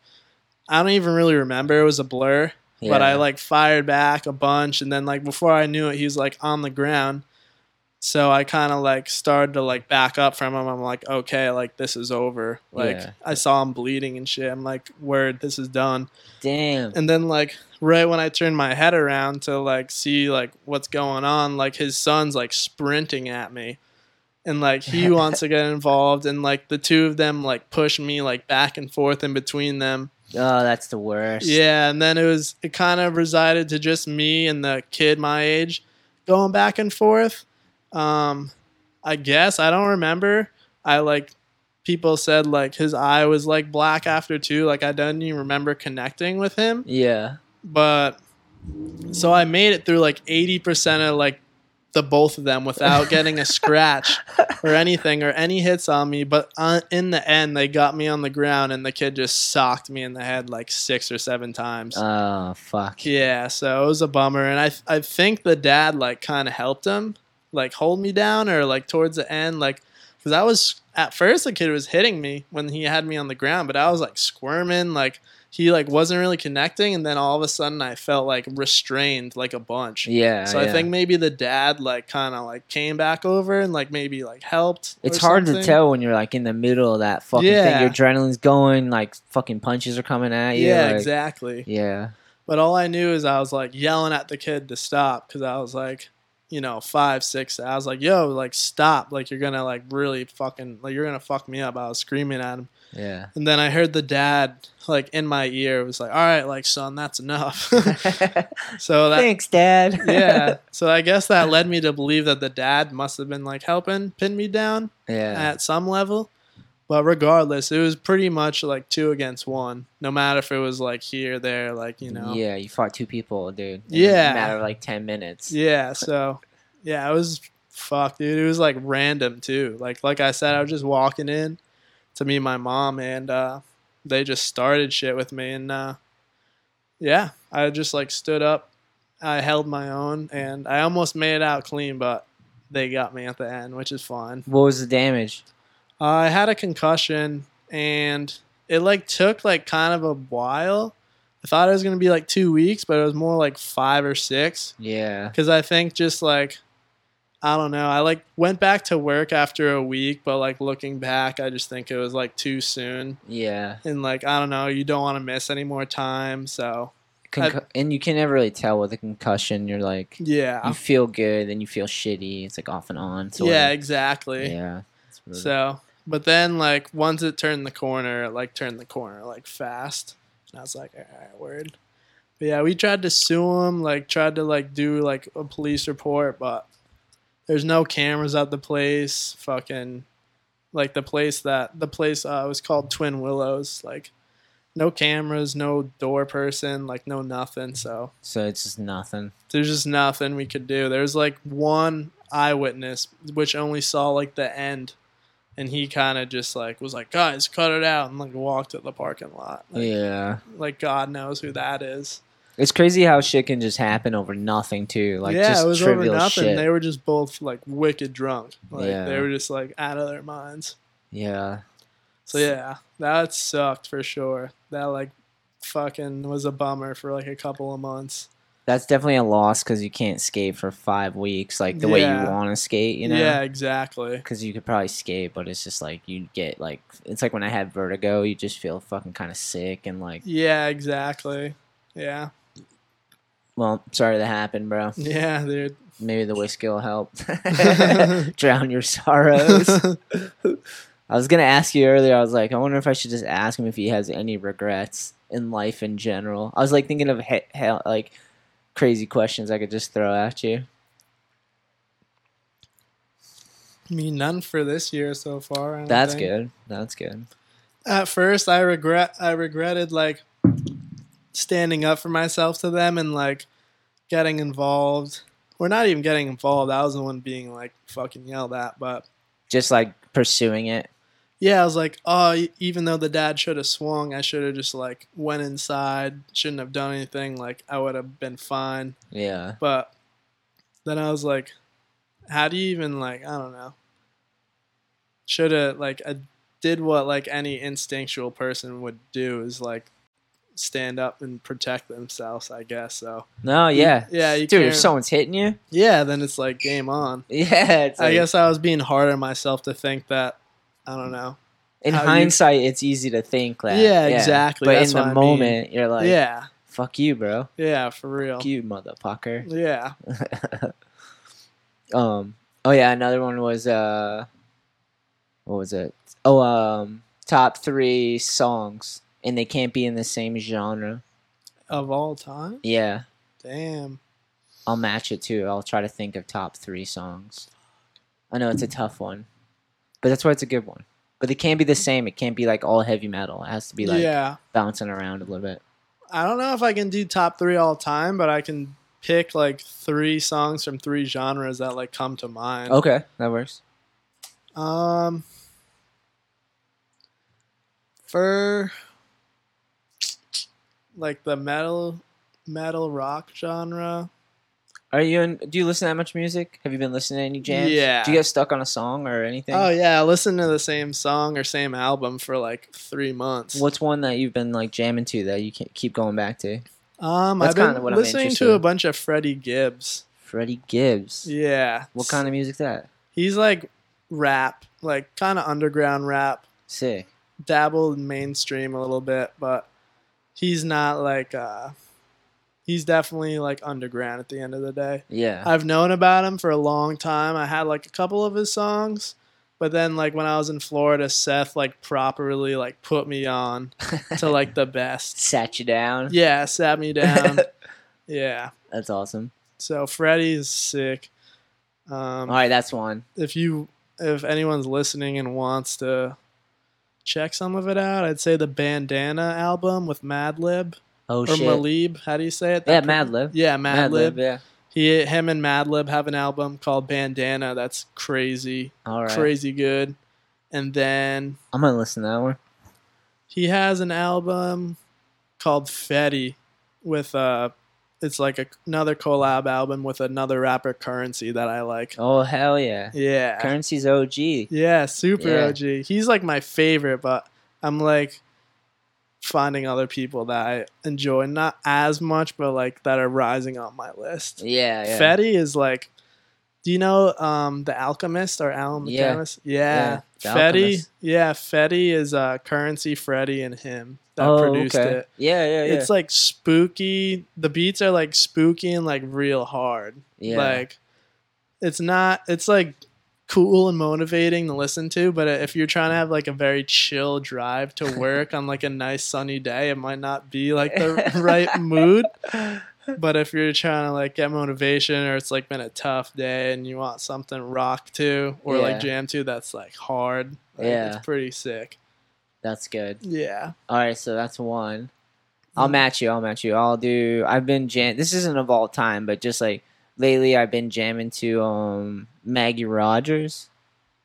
I don't even really remember. It was a blur, but I like fired back a bunch, and then like before I knew it, he was like on the ground. So I kind of like started to like back up from him. I'm like, okay, like this is over. Like Yeah. I saw him bleeding and shit. I'm like, word, this is done. Damn. And then like right when I turned my head around to like see like what's going on, like his son's like sprinting at me. And like he wants to get involved and like the two of them like push me like back and forth in between them. Oh, that's the worst. Yeah, and then it was it kind of resided to just me and the kid my age going back and forth. Um I guess I don't remember. I like people said like his eye was like black after too. Like I don't even remember connecting with him Yeah. but so I made it through like 80% of like the both of them without getting a scratch or anything or any hits on me but uh, in the end they got me on the ground and the kid just socked me in the head like six or seven times Oh, fuck. yeah so it was a bummer and i i think the dad like kind of helped him like hold me down or like towards the end like because i was at first the kid was hitting me when he had me on the ground but i was like squirming like he like wasn't really connecting and then all of a sudden i felt like restrained like a bunch Yeah. so i think maybe the dad like kind of like came back over and like maybe like helped It's hard to tell when you're like in the middle of that fucking Yeah. thing. Your adrenaline's going, like fucking punches are coming at you. yeah like- exactly Yeah. But all I knew is I was like yelling at the kid to stop because I was like, you know, five, six. I was like, yo, like stop. Like you're gonna like really fucking like you're gonna fuck me up. I was screaming at him. Yeah. And then I heard the dad like in my ear was like, All right, like son, that's enough. so that Thanks, Dad. yeah. So I guess that led me to believe that the dad must have been like helping pin me down yeah. at some level. But regardless, it was pretty much like two against one. No matter if it was like here, there, like you know. Yeah, you fought two people, dude. Yeah. matter of like ten minutes. Yeah, so yeah, it was fuck, dude. It was like random too. Like like I said, I was just walking in to meet my mom and uh they just started shit with me and uh yeah, I just like stood up, I held my own and I almost made it out clean, but they got me at the end, which is fine. What was the damage? Uh, I had a concussion and it like took like kind of a while. I thought it was gonna be like two weeks, but it was more like five or six Yeah. because I think just like I don't know. I like went back to work after a week, but like looking back, I just think it was like too soon. Yeah. And like I don't know, you don't want to miss any more time. So Concu- and you can never really tell with a concussion. You're like, yeah, you feel good, then you feel shitty. It's like off and on. sort yeah, exactly. Yeah. So, but then like once it turned the corner, it like turned the corner like fast. And I was like, all right, word. But yeah, we tried to sue him, like tried to like do like a police report, but there's no cameras at the place. Fucking like the place that the place uh, was called Twin Willows. Like no cameras, no door person, like no nothing. So So it's just nothing. there's just nothing we could do. There's like one eyewitness which only saw like the end, and he kind of just like was like, "Guys, cut it out," and like walked to the parking lot. Like, Yeah. like God knows who that is. It's crazy how shit can just happen over nothing too. Like yeah, just it was over nothing. shit. They were just both like wicked drunk. Like Yeah. they were just like out of their minds. yeah. So yeah, that sucked for sure. That like fucking was a bummer for like a couple of months. That's definitely a loss because you can't skate for five weeks like the way you want to skate. You know. Yeah, exactly. Because you could probably skate, but it's just like you get like it's like when I had vertigo, you just feel fucking kind of sick and like, Yeah, exactly. Yeah. well, sorry that happened, bro. Yeah, dude. Maybe the whiskey will help drown your sorrows. I was gonna ask you earlier. I was like, I wonder if I should just ask him if he has any regrets in life in general. I was like thinking of he- he- like crazy questions I could just throw at you. I mean, none for this year so far. That's think. good. That's good. At first, I regret. I regretted like standing up for myself to them and like getting involved. Or not even getting involved. I was the one being like fucking yelled at. But Just like pursuing it. Yeah, I was like, oh, even though the dad should have swung, I should have just like went inside. Shouldn't have done anything. Like I would have been fine. Yeah. But then I was like, how do you even like? I don't know. Should have like I did what like any instinctual person would do is like stand up and protect themselves. I guess so. No, yeah. yeah, you Dude, if someone's hitting you, Yeah, then it's like game on. yeah, it's I guess I was being hard on myself to think that. I don't know. in how you- hindsight, it's easy to think that. Yeah, exactly, But that's in the I mean. moment, you're like, yeah, fuck you, bro. yeah, for real. Fuck you, motherfucker. Yeah. um. Oh yeah, another one was uh, what was it? Oh, um, top three songs, and they can't be in the same genre. Of all time. Yeah, Damn. I'll match it too. I'll try to think of top three songs. I know it's a tough one, but that's why it's a good one. But it can't be the same. It can't be like all heavy metal. It has to be like yeah. bouncing around a little bit. I don't know if I can do top three all time, but I can pick like three songs from three genres that like come to mind. Okay, that works. Um, for like the metal, metal rock genre. Are you? In, do you listen to that much music? Have you been listening to any jams? Yeah. Do you get stuck on a song or anything? Oh yeah, I listened to the same song or same album for like three months. What's one that you've been like jamming to that you can keep going back to? Um, That's I've been kinda what I'm listening to a bunch of Freddie Gibbs. Freddie Gibbs. Yeah. What kind of music that? He's like rap, like kind of underground rap. Sick. dabbled mainstream a little bit, but he's not like uh he's definitely like underground at the end of the day. Yeah. I've known about him for a long time. I had like a couple of his songs, but then like when I was in Florida, Seth like properly like put me on to like the best. Sat you down. Yeah, sat me down. yeah. That's awesome. So Freddie's sick. Um All right, that's one. if you if anyone's listening and wants to check some of it out, I'd say the Bandana album with Madlib Oh or shit. Malib. How do you say it? yeah, That- Madlib. Yeah, Madlib. Yeah. He, him, and Madlib have an album called Bandana. That's crazy, All right. crazy good. And then I'm gonna listen to that one. he has an album called Fetti with uh it's like a, another collab album with another rapper Currency that I like. Oh hell yeah. Yeah. Currency's OG. Yeah, super Yeah. OG. He's like my favorite, but I'm like finding other people that I enjoy not as much, but like that are rising on my list. Yeah, yeah. Fetti is like, do you know um the Alchemist or Alan Yeah. McCandless? Yeah, The Fetti. Alchemist. Yeah, Fetti is uh Currency, Freddie, and him that oh, produced okay. it. Yeah, yeah, yeah. It's like spooky. The beats are like spooky and like real hard. yeah. Like it's not it's like cool and motivating to listen to. But uh, if you're trying to have like a very chill drive to work on like a nice sunny day, it might not be like the right mood. But if you're trying to like get motivation or it's like been a tough day and you want something rock to or Yeah. like jam to that's like hard, like, Yeah. it's pretty sick. That's good. Yeah. All right, so that's one. I'll match you. I'll match you. I'll do. I've been jam. This isn't of all time, but just like lately, I've been jamming to um Maggie Rogers.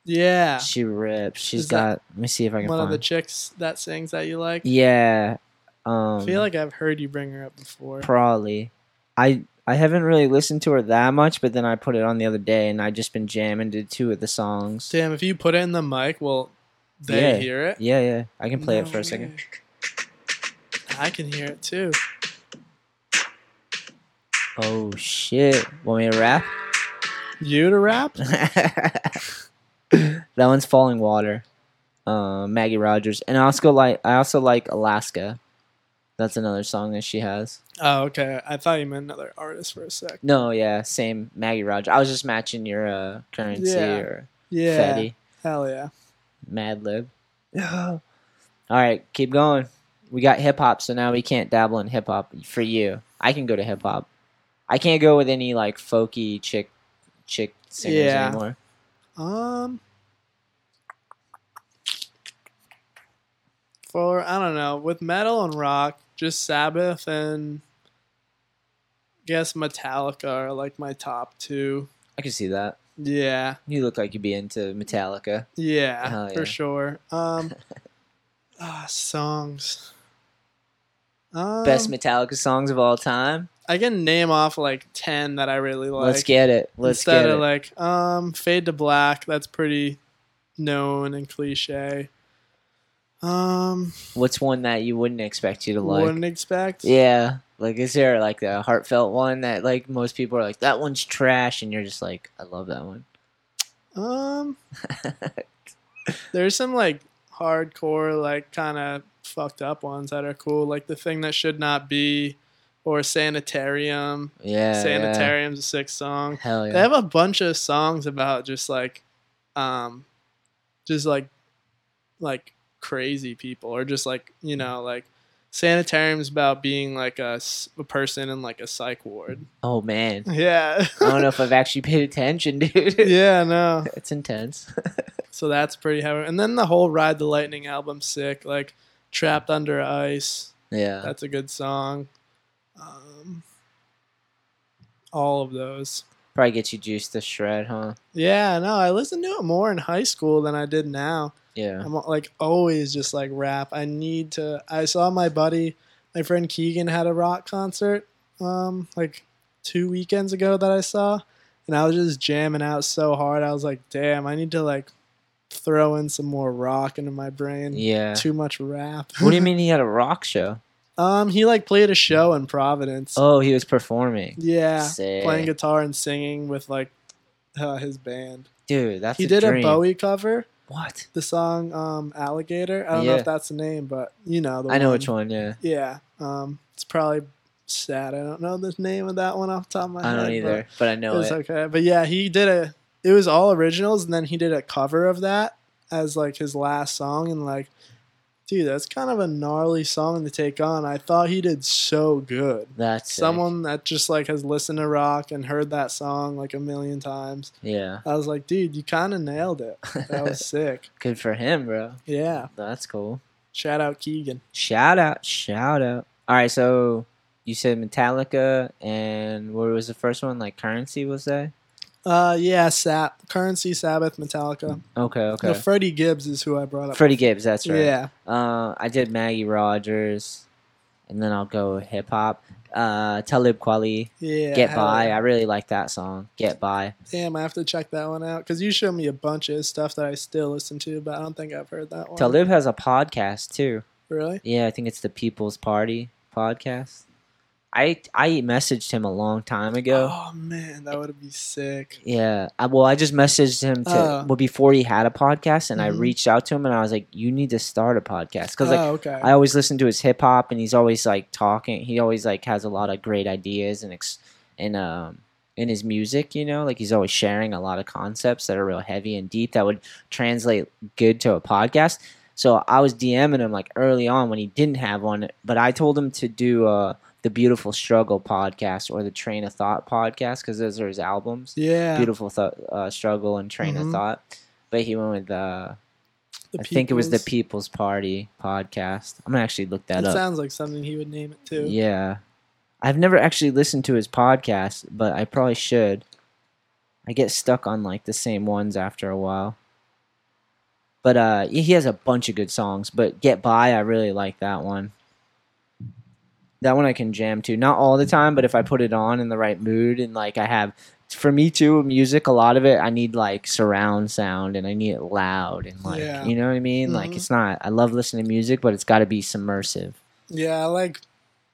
Yeah. She rips. She's Is got. Let me see if I can One find. of the chicks that sings that you like. yeah. Um. I feel like I've heard you bring her up before. probably. I I haven't really listened to her that much, but then I put it on the other day, and I just been jamming to two of the songs. Damn, if you put it in the mic, will they Yeah. hear it? Yeah, yeah. I can play it No for a second. I can hear it too. Oh shit! Want me to rap? You to rap? that one's Fallingwater. Uh, Maggie Rogers, and I also like I also like Alaska. That's another song that she has. Oh, okay. I thought you meant another artist for a sec. No, yeah, same Maggie Rogers. I was just matching your uh, currency Yeah. or Yeah. Fetti, Hell yeah. Madlib. All right, keep going. We got hip hop, so now we can't dabble in hip hop for you. I can go to hip hop. I can't go with any like folky chick chick singers Yeah. anymore. Um. For I don't know, with metal and rock, just Sabbath and I guess Metallica are like my top two. I can see that. Yeah, You look like you'd be into Metallica. yeah, Hell for sure. Um, ah, songs. Um, Best Metallica songs of all time. I can name off like ten that I really like. Let's get it. Let's instead get of it. like um fade to black that's pretty known and cliche um What's one that you wouldn't expect you to like? wouldn't expect Yeah. Like, is there like a heartfelt one that like most people are like that one's trash, and you're just like, I love that one. um there's some like hardcore like kind of fucked up ones that are cool like the thing that should not be or sanitarium Yeah. yeah. sanitarium's a sick song Hell They have a bunch of songs about just like, um, just like, like crazy people, or just like you know, like sanitarium's about being like a, a person in like a psych ward. Oh man. Yeah, I don't know if I've actually paid attention, dude. yeah, no. It's intense. So that's pretty heavy. And then the whole Ride the Lightning album, sick. Like Trapped Under Ice, yeah. that's a good song. Um, all of those. Probably get you juiced to shred, huh? Yeah, no, I listened to it more in high school than I did now. Yeah. I'm like always just like rap. I need to. I saw my buddy, my friend Keegan had a rock concert, um, like two weekends ago that I saw, and I was just jamming out so hard. I was like, damn, I need to like throw in some more rock into my brain. Yeah. Too much rap. What do you mean he had a rock show? Um, he like played a show in Providence. Oh, he was performing. yeah, Sick. playing guitar and singing with like uh, his band. Dude, that's he a did dream. a Bowie cover. What? The song um, "Alligator." I don't know if that's the name, but you know the I know one. which one, yeah. Yeah, um, it's probably sad. I don't know the name of that one off the top of my I head. I don't but either, but I know It's it. okay, but yeah, he did a. It was all originals, and then he did a cover of that as like his last song, and like, dude, that's kind of a gnarly song to take on. I thought he did so good. That's sick. Someone that just like has listened to rock and heard that song like a million times. Yeah. I was like, dude, you kind of nailed it. That was sick. Good for him, bro. Yeah, That's cool. shout out Keegan. Shout out, shout out. All right, so you said Metallica, and what was the first one? Like Currency, was that? Uh, yeah, Sap, Currency, Sabbath, Metallica. Okay, okay. No, Freddie Gibbs is who I brought up. Freddie Gibbs, that's right. Yeah, Uh, I did Maggie Rogers, and then I'll go hip hop. Uh, Talib Kweli, yeah. Get By. I really like that song. Get By. Damn, I have to check that one out because you showed me a bunch of stuff that I still listen to, but I don't think I've heard that one. Talib has a podcast too. Really? Yeah, I think it's the People's Party podcast. I I messaged him a long time ago. Oh man, that would be sick. Yeah. I, well, I just messaged him to Oh. well before he had a podcast, and I Mhm. reached out to him and I was like, "You need to start a podcast," because like oh, okay. I always listen to his hip hop, and he's always like talking. He always like has a lot of great ideas and ex- and um in his music, you know, like he's always sharing a lot of concepts that are real heavy and deep that would translate good to a podcast. So I was DMing him like early on when he didn't have one, but I told him to do uh, the Beautiful Struggle podcast or the Train of Thought podcast because those are his albums. Yeah. Beautiful Th- uh, Struggle and Train Mhm. of Thought. But he went with uh, The I think it was the People's- People's Party podcast. I'm gonna actually look that It up. sounds like something he would name it too. Yeah. I've never actually listened to his podcast, but I probably should. I get stuck on like the same ones after a while. But uh he has a bunch of good songs, but Get By I really like that one. That one I can jam to. Not all the time, but if I put it on in the right mood and like I have for me too, music a lot of it I need like surround sound and I need it loud and like Yeah. you know what I mean? Like Mhm. it's not I love listening to music, but it's got to be submersive. Yeah, I like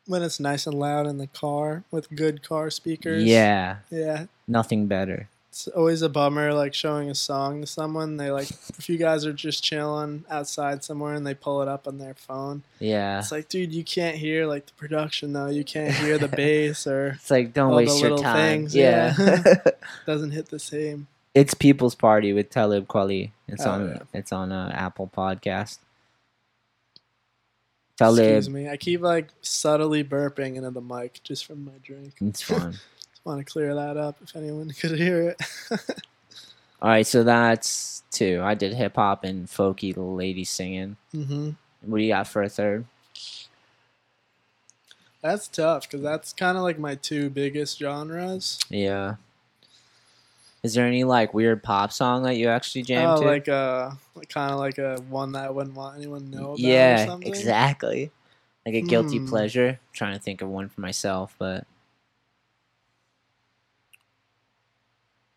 when it's nice and loud in the car with good car speakers. Yeah, Yeah. nothing better. It's always a bummer like showing a song to someone. They like if you guys are just chilling outside somewhere and they pull it up on their phone. Yeah. It's like, dude, you can't hear like the production though. You can't hear the bass or It's like don't waste your time. things, yeah. doesn't hit the same. it's People's Party with Talib Kweli. It's Oh, on yeah. it's on uh, Apple Podcast. Talib Excuse me. I keep like subtly burping into the mic just from my drink. it's fun. Want to clear that up if anyone could hear it. All right, so that's two. I did hip hop and folky lady singing. hmm What do you got for a third? That's tough because that's kind of like my two biggest genres. Yeah. Is there any like weird pop song that you actually jam oh, to? like a kind of like a one that I wouldn't want anyone to know about. or yeah, something. exactly. Like a guilty Hmm. pleasure. trying to think of one for myself, but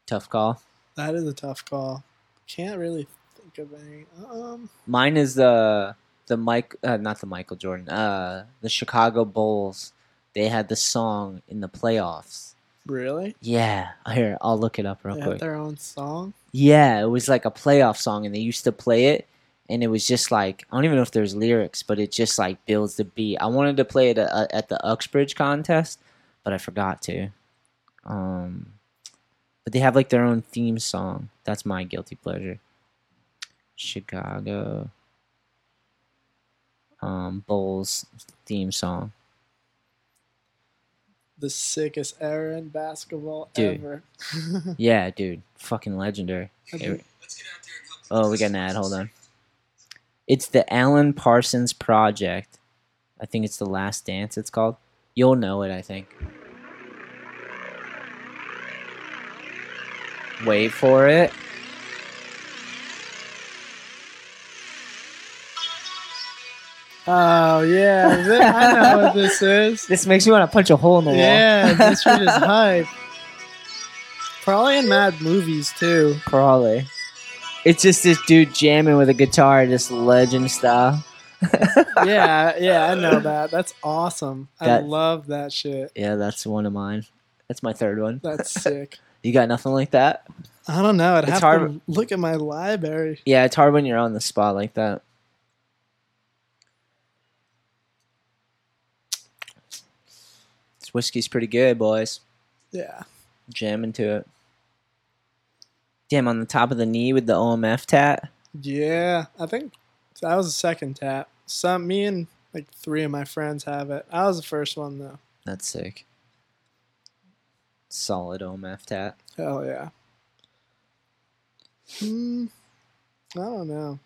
tough call. That is a tough call. Can't really think of any. Um, Mine is the the Mike, uh, not the Michael Jordan, uh, the Chicago Bulls. They had the song in the playoffs. really? Yeah, here I'll look it up real They quick. have their own song. Yeah, it was like a playoff song, and they used to play it, and it was just like I don't even know if there's lyrics, but it just like builds the beat. I wanted to play it at, at the Uxbridge contest, but I forgot to. Um, but they have like their own theme song. That's my guilty pleasure. Chicago um, Bulls theme song. The sickest era in basketball Dude. ever. Yeah, dude, fucking legendary. Here- Oh, we got an ad. Hold on. It's the Alan Parsons Project. I think it's the Last Dance. It's called. You'll know it. I think. Wait for it. Oh yeah, Th- I know what this is. This makes me want to punch a hole in the wall. Yeah, this shit is hype. Probably in mad movies too. Probably. It's just this dude jamming with a guitar, just legend style. Yeah, yeah, I know that. That's awesome. I love that shit. Yeah, that's one of mine. That's my third one. That's sick. You got nothing like that? I don't know. I'd It's have hard- to look at my library. Yeah, it's hard when you're on the spot like that. This whiskey's pretty good, boys. Yeah. Jam into it. Damn, on the top of the knee with the OMF tat. Yeah, I think that was the second tap. Some me and like three of my friends have it. I was the first one though. That's sick. Solid OMF tat. Hell yeah. Hmm. I don't know.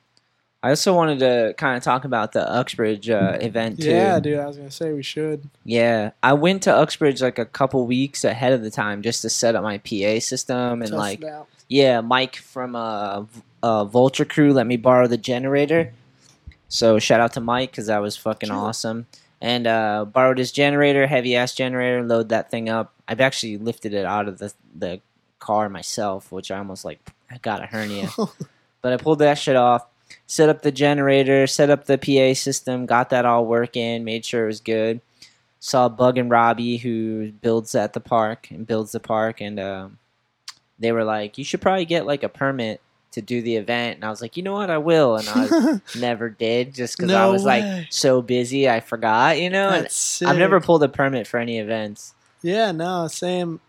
I also wanted to kind of talk about the Uxbridge uh, event too. Yeah, dude. I was gonna say we should. Yeah, I went to Uxbridge like a couple weeks ahead of the time just to set up my PA system and Test like. Yeah, Mike from uh, uh, Vulture Crew let me borrow the generator. So shout out to Mike because that was fucking Sure. awesome. And uh, borrowed his generator, heavy ass generator, load that thing up. I've actually lifted it out of the the car myself, which I almost like I got a hernia. but I pulled that shit off, set up the generator, set up the PA system, got that all working, made sure it was good. Saw Bug and Robbie who builds at the park and builds the park, and um, they were like, "You should probably get like a permit to do the event." And I was like, "You know what? I will." And I never did just because I was way. like so busy, I forgot. You know, and sick. I've never pulled a permit for any events. Yeah, no, same.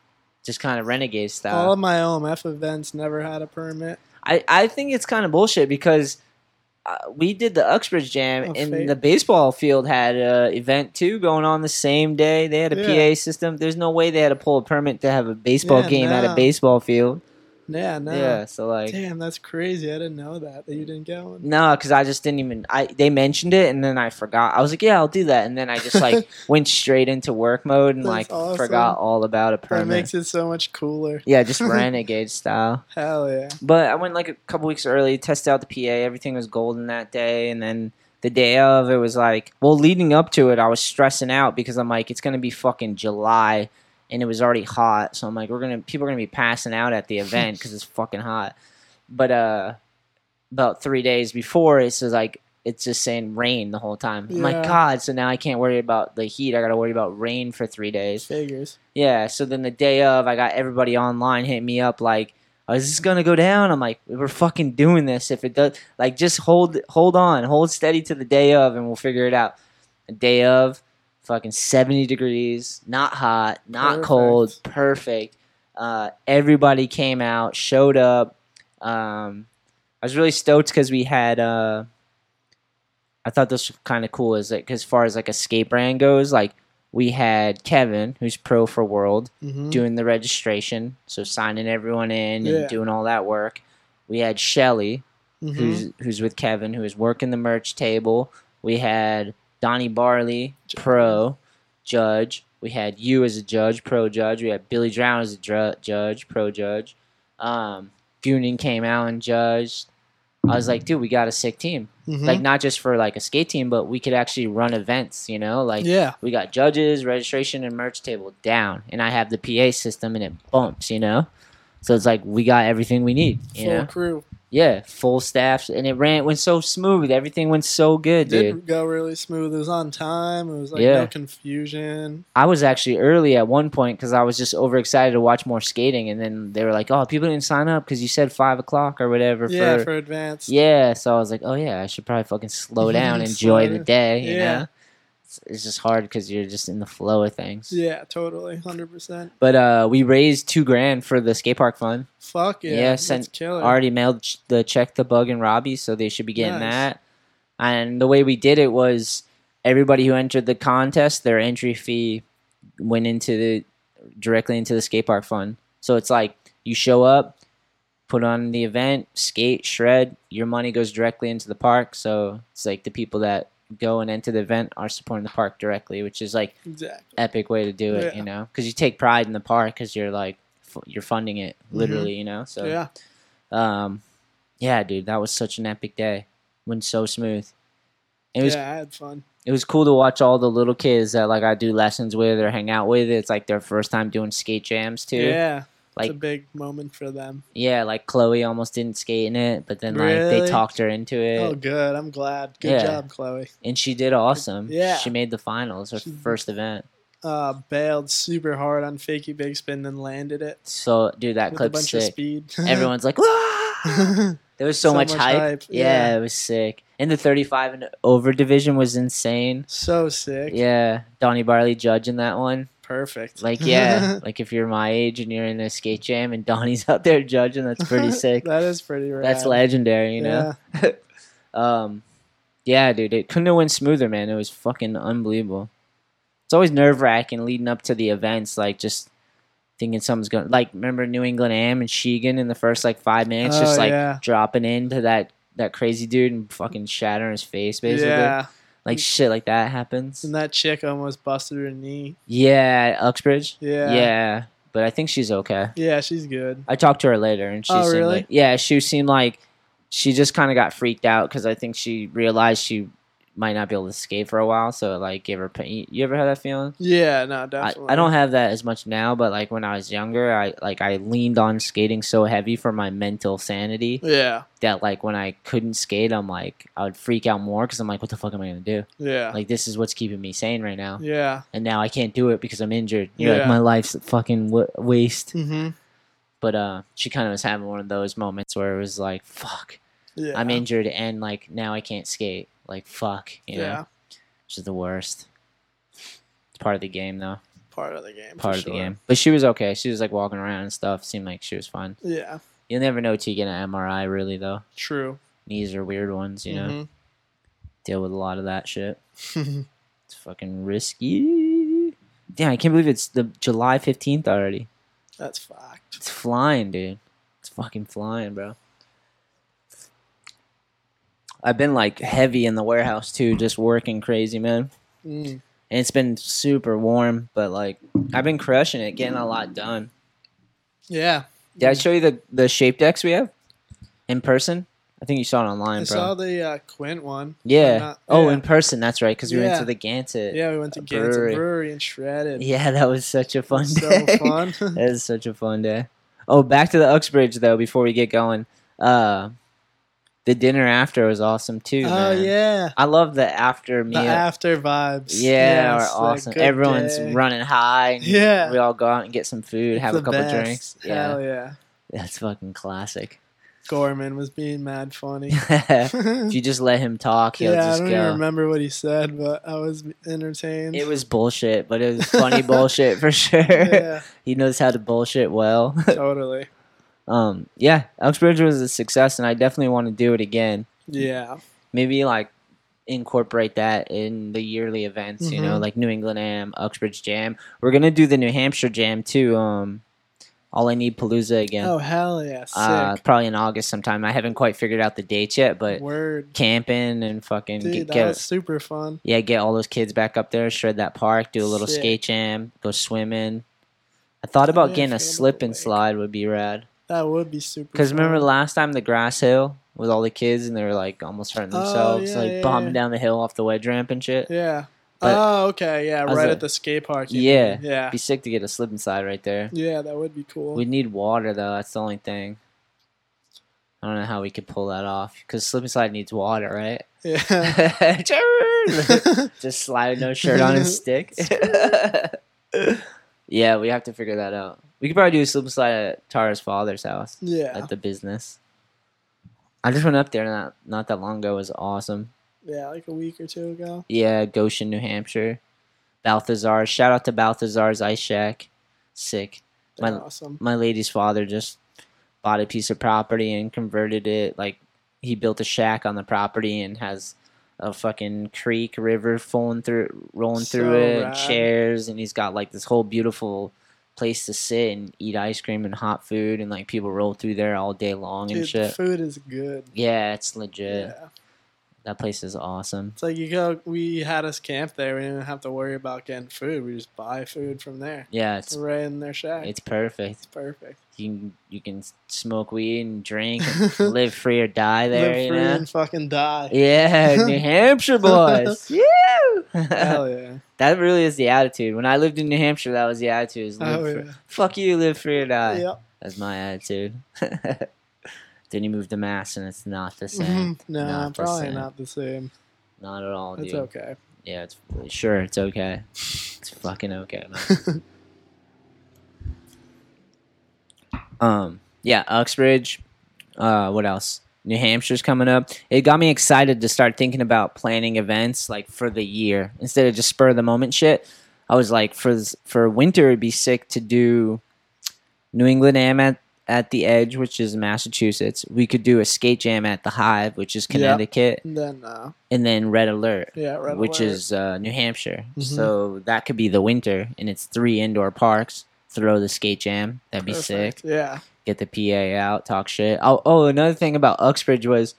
just kind of renegade style. All of my OMF events never had a permit. I I think it's kind of bullshit because. Uh, we did the Uxbridge Jam, Oh, and fake. the baseball field had a event too going on the same day. They had a Yeah. PA system. There's no way they had to pull a permit to have a baseball Yeah, game at a baseball field. Yeah, no. Yeah, so like, Damn, that's crazy. I didn't know that that you didn't get one. No, because I just didn't even. I they mentioned it and then I forgot. I was like, yeah, I'll do that, and then I just like went straight into work mode and That's like awesome. forgot all about a That permit. makes it so much cooler. yeah, just renegade style. Hell yeah. But I went like a couple weeks early, tested out the PA. Everything was golden that day, and then the day of, it was like, well, leading up to it, I was stressing out because I'm like, it's gonna be fucking July, and it was already hot. So I'm like, we're gonna people are gonna be passing out at the event because it's fucking hot. But uh, about three days before, it's just like it's just saying rain the whole time. I'm like, God, so now I can't worry about the heat. I gotta worry about rain for three days. Figures. Yeah, so then the day of, I got everybody online hitting me up like, oh, "Is this gonna go down?" I'm like, "We're fucking doing this. If it does, like, just hold, hold on, hold steady to the day of, and we'll figure it out." The day of, fucking 70 degrees, not hot, not Perfect. cold, perfect. Uh, everybody came out, showed up. Um, I was really stoked because we had. Uh, I thought this was kind of cool. Is like as far as like a skate brand goes, like we had Kevin, who's pro for World, hmm doing the registration, so signing everyone in Yeah. and doing all that work. We had Shelly, hmm who's who's with Kevin, who is working the merch table. We had Donnie Barley, pro judge. We had you as a judge, pro judge. We had Billy Drown as a dru- judge, pro judge. Um, came out and judged. I was like, dude, we got a sick team. hmm Like not just for like a skate team, but we could actually run events. You know, like yeah. we got judges, registration, and merch table down, and I have the PA system, and it bumps. You know, so it's like we got everything we need. You Full know, crew. Yeah, full staff, and it ran it went so smooth. Everything went so good, dude. Did go really smooth. It was on time. It was like Yeah. no confusion. I was actually early at one point because I was just overexcited to watch more skating, and then they were like, "Oh, people didn't sign up because you said five o'clock or whatever." yeah, for, for advanced. yeah. So I was like, "Oh yeah, I should probably fucking slow down, enjoy the day." You Yeah. know, it's, just hard because you're just in the flow of things. Yeah, totally, hundred percent. But uh, we raised two grand for the skate park fund. Fuck yeah, Yeah, sent- Already mailed the check to Bug and Robbie, so they should be getting Nice. that. And the way we did it was everybody who entered the contest, their entry fee went into the directly into the skate park fund. So it's like you show up, put on the event, skate, shred, your money goes directly into the park. So it's like the people that go and enter the event are supporting the park directly, which is like exactly. epic way to do it, Yeah. you know, because you take pride in the park because you're like f- you're funding it literally, you know. So yeah, um, yeah, dude, that was such an epic day. Went so smooth. It was yeah, I had fun. it was cool to watch all the little kids that like I do lessons with or hang out with. It's like their first time doing skate jams too. Yeah, Like it's a big moment for them. yeah, like Chloe almost didn't skate in it, but then like they talked her into it, Oh, good. I'm glad. Good Yeah. job, Chloe. and she did awesome. Yeah. she made the finals, her She- first event. Uh, bailed super hard on fakey big spin, then landed it So, dude, that clip bunch of sick. speed. Everyone's like! There was so, So much, much hype. hype, Yeah, yeah. it was sick. And the 35 and over division was insane. so sick. Yeah, Donnie Barley judging that one. Perfect. Like, yeah, like if you're my age and you're in a skate jam and Donnie's out there judging, that's pretty sick. that is pretty rad. that's legendary, you know? Yeah. Um, yeah, dude, it couldn't have went smoother, man. It was fucking unbelievable. It's always nerve wracking leading up to the events, like just thinking something's going. Like, remember New England Am and Sheegan in the first like five minutes, just Oh, like yeah. dropping into that that crazy dude and fucking shattering his face, basically. Yeah. Like mm. shit like that happens. And that chick almost busted her knee. Yeah, Uxbridge. Yeah. Yeah, but I think she's okay. Yeah, she's good. I talked to her later, and she Oh, seemed really? like yeah, she seemed like she just kind of got freaked out because I think she realized she might not be able to skate for a while, so it, like gave her pain. You ever had that feeling? Yeah, no, I, definitely. I don't have that as much now, but like when I was younger, I like I leaned on skating so heavy for my mental sanity Yeah, that like when I couldn't skate, I'm like I would freak out more because I'm like, what the fuck am I gonna do? yeah, Like this is what's keeping me sane right now, yeah. and now I can't do it because I'm injured. You're like Yeah. my life's a fucking w- waste. Mm-hmm. But uh, she kind of was having one of those moments where it was like, fuck, Yeah, I'm injured and like now I can't skate. Like fuck, you know, Yeah, which is the worst. It's part of the game though. part of the game. part of the game. But she was okay. She was like walking around and stuff. Seemed like she was fine. Yeah, You'll never know till you get an MRI, really though. true. Knees are weird ones, you know. Mhm. Deal with a lot of that shit. It's fucking risky. Damn, I can't believe it's the July fifteenth already. That's fact. It's flying, dude. It's fucking flying, bro. I've been like heavy in the warehouse too, just working crazy, man. Mm. And it's been super warm, but like I've been crushing it, getting a lot done. Yeah, Did I show you the the shape decks we have in person? I think you saw it online, I bro. saw the uh, Quint one. yeah. Not- oh, yeah. in person. That's right, because we went to the Gansett. Yeah, we went to Gansett brewery. Brewery, and shredded. Yeah, that was such a fun so day. fun. that is such a fun day. Oh, back to the Uxbridge though. Before we get going, uh, the dinner after was awesome too. oh man. yeah, I love the after the meal. after vibes. yeah, Yes, are awesome. Everyone's day. running high. and Yeah. we all go out and get some food, It's have a couple best. drinks. Yeah, Hell yeah. that's fucking classic. Gorman was being mad funny. if you just let him talk, he'll yeah, I just don't even remember what he said, but I was entertained. It was bullshit, but it was funny bullshit for sure. yeah, he knows how to bullshit well. totally. Um, yeah, Uxbridge was a success, and I definitely want to do it again. Yeah, Maybe like incorporate that in the yearly events. You know, Mhm. like New England Am, Uxbridge Jam. We're gonna do the New Hampshire Jam too. Um, All I Need Palooza again. Oh hell yeah, sick. uh, probably in August sometime. I haven't quite figured out the dates yet, but Word, camping and fucking dude, get, that get super fun. yeah, get all those kids back up there, shred that park, do a little Sick. skate jam, go swimming. I thought about yeah, getting a slip and lake. slide would be rad. That would be super. Because remember last time the grass hill with all the kids and they were like almost hurting Oh, themselves, yeah, like yeah, bombing yeah. down the hill off the wedge ramp and shit. Yeah. But- oh, okay. Yeah, right a- at the skate park. Yeah. mean. Yeah. Be sick to get a slip and slide right there. Yeah, that would be cool. We need water though. That's the only thing. I don't know how we could pull that off because slip and slide needs water, right? yeah. Just slide no shirt on and stick. yeah, we have to figure that out. We could probably do a slip and slide at Tara's father's house yeah. at the business. I just went up there not not that long ago. It was awesome. Yeah, like a week or two ago. Yeah, Goshen, New Hampshire. Balthazar. Shout out to Balthazar's Ice Shack. Sick. They're My- awesome. My lady's father just bought a piece of property and converted it. Like he built a shack on the property and has a fucking creek river flowing through, rolling through it, rad. chairs, and he's got like this whole beautiful place to sit and eat ice cream and hot food, and like people roll through there all day long and Dude, the shit. food is good. Yeah, it's legit. Yeah. That place is awesome. It's like you go. We had us camp there. We didn't have to worry about getting food. We just buy food from there. Yeah, It's it's right in their shack. it's perfect. It's perfect. You can you can smoke weed and drink, and live free or die there. Live free know? and fucking die. Yeah, New Hampshire boys. Woo! Hell yeah. that really is the attitude. When I lived in New Hampshire, that was the attitude. is live Oh free- yeah. Fuck you, live free or die. Yep. That's my attitude. Then you move to Mass, and it's not the same. no, Not the probably same. not the same. Not at all, dude. It's okay. Yeah, it's sure it's okay. It's fucking okay, man. um, yeah, Uxbridge. Uh, what else? New Hampshire's coming up. It got me excited to start thinking about planning events like for the year instead of just spur of the moment shit. I was like, for for winter, it'd be sick to do New England Am at, the Edge, which is Massachusetts. We could do a skate jam at the Hive, which is. Connecticut, And then, uh, and then Red Alert yeah, Red which Alert. is uh, New Hampshire. Mhm. So that could be the winter, and it's three indoor parks. Throw the skate jam. That'd be Perfect. sick. Yeah. Get the PA out, talk shit. Oh, oh, another thing about Uxbridge was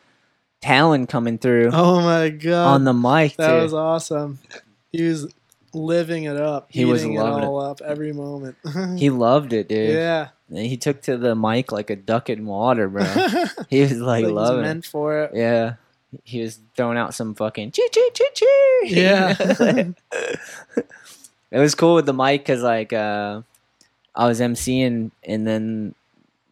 Talon coming through Oh my god. on the mic that too. was awesome. He was living it up. He was loving it all up every moment. he loved it, dude. yeah. He took to the mic like a duck in water, bro. he was like, loving it. meant for it. Yeah. He was throwing out some fucking chee chee chee chee. Yeah. it was cool with the mic because like uh, I was emceeing and then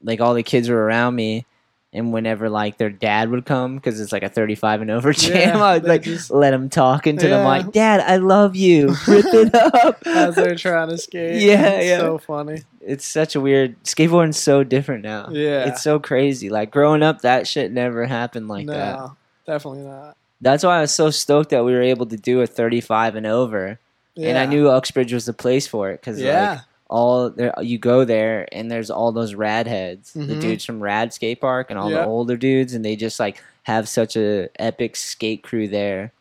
like all the kids were around me. And whenever like their dad would come, because it's like a thirty-five and over jam, Yeah, I would like just- let him talk into Yeah. the mic. Dad, I love you. Rip it up. As they're trying to skate. Yeah, It's yeah. So funny. It's such a weird skateboarding's so different now. Yeah. It's so crazy. Like growing up, that shit never happened like no, that. definitely not. That's why I was so stoked that we were able to do a 35 and over Yeah. and I knew Uxbridge was the place for it because Yeah. like all there you go there and there's all those rad heads, the Mhm. dudes from Rad Skate Park and all the older dudes, and they just like have such a epic skate crew there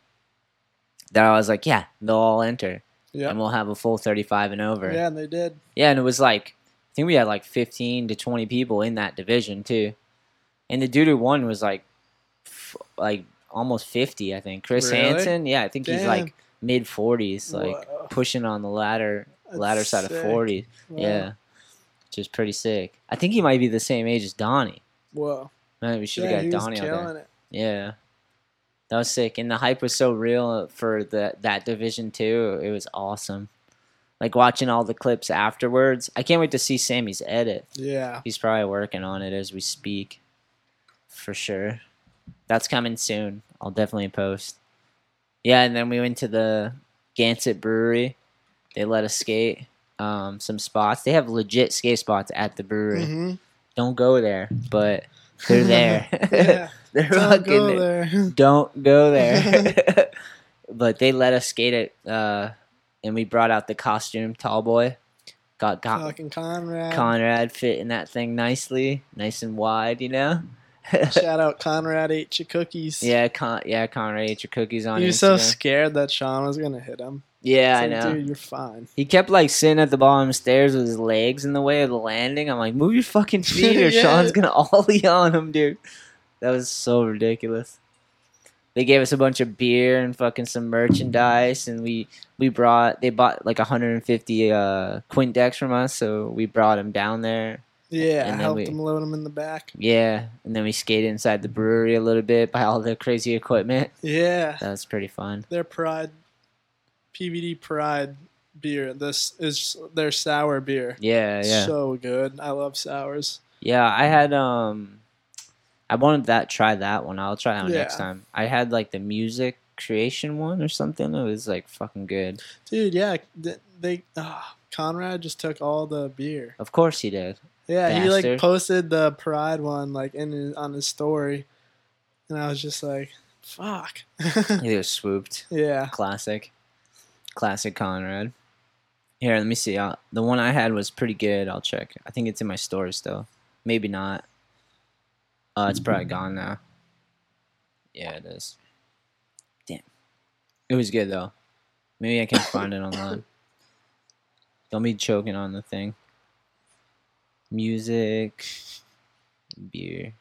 that I was like, yeah, they'll all enter yeah. and we'll have a full 35 and over. Yeah, and they did. Yeah, and it was like I think we had like 15 to 20 people in that division too. And the dude who won was like f- like almost 50, I think. Chris Really? Hansen, yeah, I think he's like mid 40s, like Whoa. pushing on the ladder That's ladder side of sick. 40. Wow. Yeah. Which is pretty sick. I think he might be the same age as Donnie. Whoa. Man, we should have he got Donnie out there. it. Yeah. That was sick. And the hype was so real for the that division too. It was awesome. Like watching all the clips afterwards. I can't wait to see Sammy's edit. Yeah. He's probably working on it as we speak. For sure. That's coming soon. I'll definitely post. Yeah, and then we went to the Gansett Brewery. They let us skate um, some spots. They have legit skate spots at the brewery. hmm Don't go there, but they're there. yeah. they're Don't fucking go there. there. Don't go there. but they let us skate it, uh, and we brought out the costume tall boy. Got got Fucking Conrad. Conrad fit in that thing nicely, nice and wide, you know. Shout out Conrad ate your cookies. yeah, Con yeah, Conrad ate your cookies on He was so scared that Sean was gonna hit him. Yeah, It's I know. Dude, you're fine. He kept like sitting at the bottom stairs with his legs in the way of the landing. I'm like, move your fucking feet, or Yeah. Sean's gonna ollie on him, dude. That was so ridiculous. They gave us a bunch of beer and fucking some merchandise, and we we brought they bought like 150 uh quint decks from us, so we brought them down there. Yeah, And I helped we- him load them in the back. Yeah, and then we skated inside the brewery a little bit by all the crazy equipment. Yeah, That was pretty fun. their Pride, PVD Pride beer. This is their sour beer. Yeah, yeah. So good. I love sours. Yeah, I had um I wanted that try that one. I'll try that one next time. I had like the music creation one or something. It was like fucking good. Dude, yeah, th- they ah, Conrad just took all the beer. Of course he did. Yeah, he like posted the Pride one like in his, on his story, and I was just like, "Fuck." He was swooped. yeah, Classic. Classic Conrad. Here, let me see. Uh, the one I had was pretty good. I'll check. I think it's in my store still. Maybe not. Uh, it's probably gone now. Yeah, it is. Damn. It was good though. Maybe I can find it online. Don't be choking on the thing. Music, beer.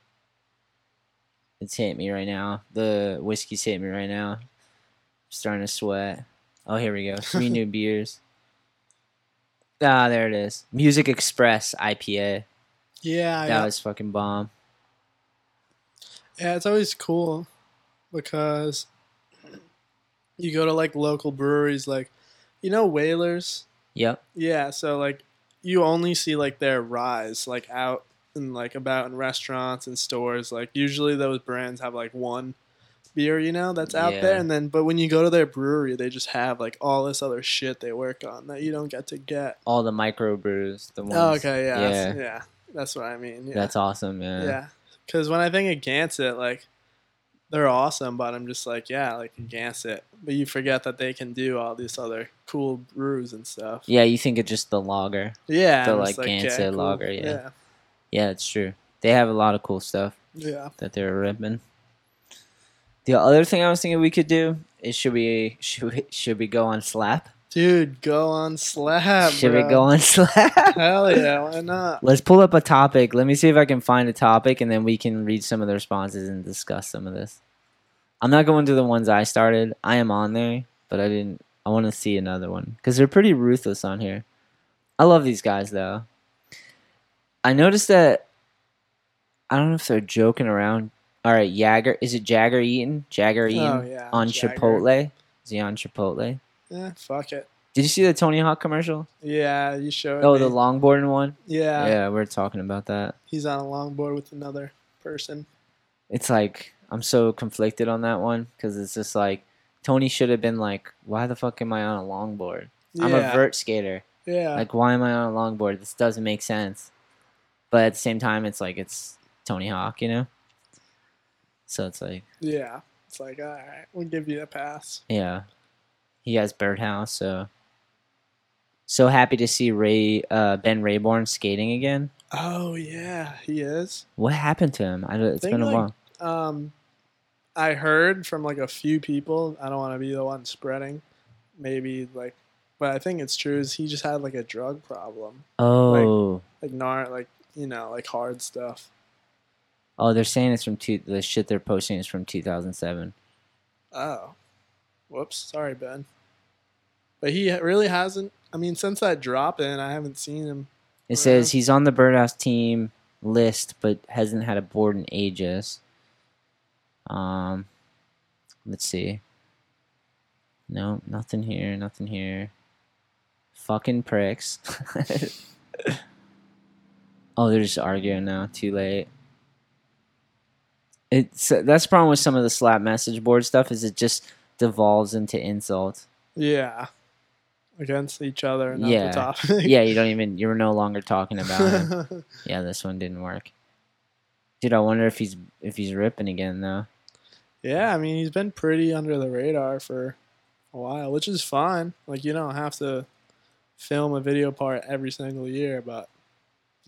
It's hit me right now. The whiskey's hit me right now. starting to sweat. Oh, here we go. Three new beers. Ah, there it is. Music Express IPA. yeah, That yeah. was fucking bomb. Yeah, it's always cool because you go to like local breweries, like you know Whalers. Yep. Yeah, so like you only see like their rise like out and like about in restaurants and stores. Like usually those brands have like one beer, you know, that's out there, and then but when you go to their brewery, they just have like all this other shit they work on that you don't get to get. All the microbrews. The oh, ones. Oh, okay, yeah, Yeah. that's- yeah, that's what I mean. Yeah. That's awesome, man. Yeah, because when I think of Gansett, like they're awesome, but I'm just like, yeah, like Gansett. But you forget that they can do all these other cool brews and stuff. Yeah, you think it's just the lager. Yeah, The, like, just Gansett lager, yeah. yeah, Yeah, it's true. They have a lot of cool stuff yeah. that they're ripping. The other thing I was thinking we could do is should we should we, should we go on Slap? Dude, go on Slap. should bro. we go on Slap? Hell yeah, why not? Let's pull up a topic. Let me see if I can find a topic, and then we can read some of the responses and discuss some of this. I'm not going to the ones I started. I am on there, but I didn't. I want to see another one because they're pretty ruthless on here. I love these guys though. I noticed that. I don't know if they're joking around. All right, Jagger. Is it Jagger Eaton? Jagger oh, Eaton Oh yeah, on Jagger. Chipotle. Is he on Chipotle? Yeah, fuck it. Did you see the Tony Hawk commercial? Yeah, you showed. Oh, me. the longboarding one. yeah, yeah, we're talking about that. he's on a longboard with another person. it's like I'm so conflicted on that one because it's just like Tony should have been like, why the fuck am I on a longboard? I'm a vert skater. Yeah, Like, why am I on a longboard? This doesn't make sense. But at the same time, it's like it's Tony Hawk, you know. So it's like, yeah. It's like, all right, we'll give you a pass. yeah, he has Birdhouse, so So happy to see Ray uh, Ben Raybourn skating again. Oh yeah, he is. What happened to him? I don't, it's Think, been a like, while. Um, I heard from like a few people. I don't want to be the one spreading. Maybe like, but I think it's true. Is he just had like a drug problem, Oh, like nar, like you know, like hard stuff. Oh, they're saying it's from two. The shit they're posting is from 2007. Oh, whoops. Sorry, Ben. But he really hasn't. I mean, since that drop in, I haven't seen him. It says he's on the Birdhouse team list, but hasn't had a board in ages. Um, let's see. No, nothing here. Nothing here. Fucking pricks. oh, they're just arguing now. Too late. It's uh, that's the problem with some of the slap message board stuff is it just devolves into insult. Yeah, against each other. Yeah. topic. yeah, you don't even you're no longer talking about him. Yeah, this one didn't work. Dude, I wonder if he's if he's ripping again though. Yeah, I mean he's been pretty under the radar for a while, which is fine. Like you don't have to film a video part every single year, but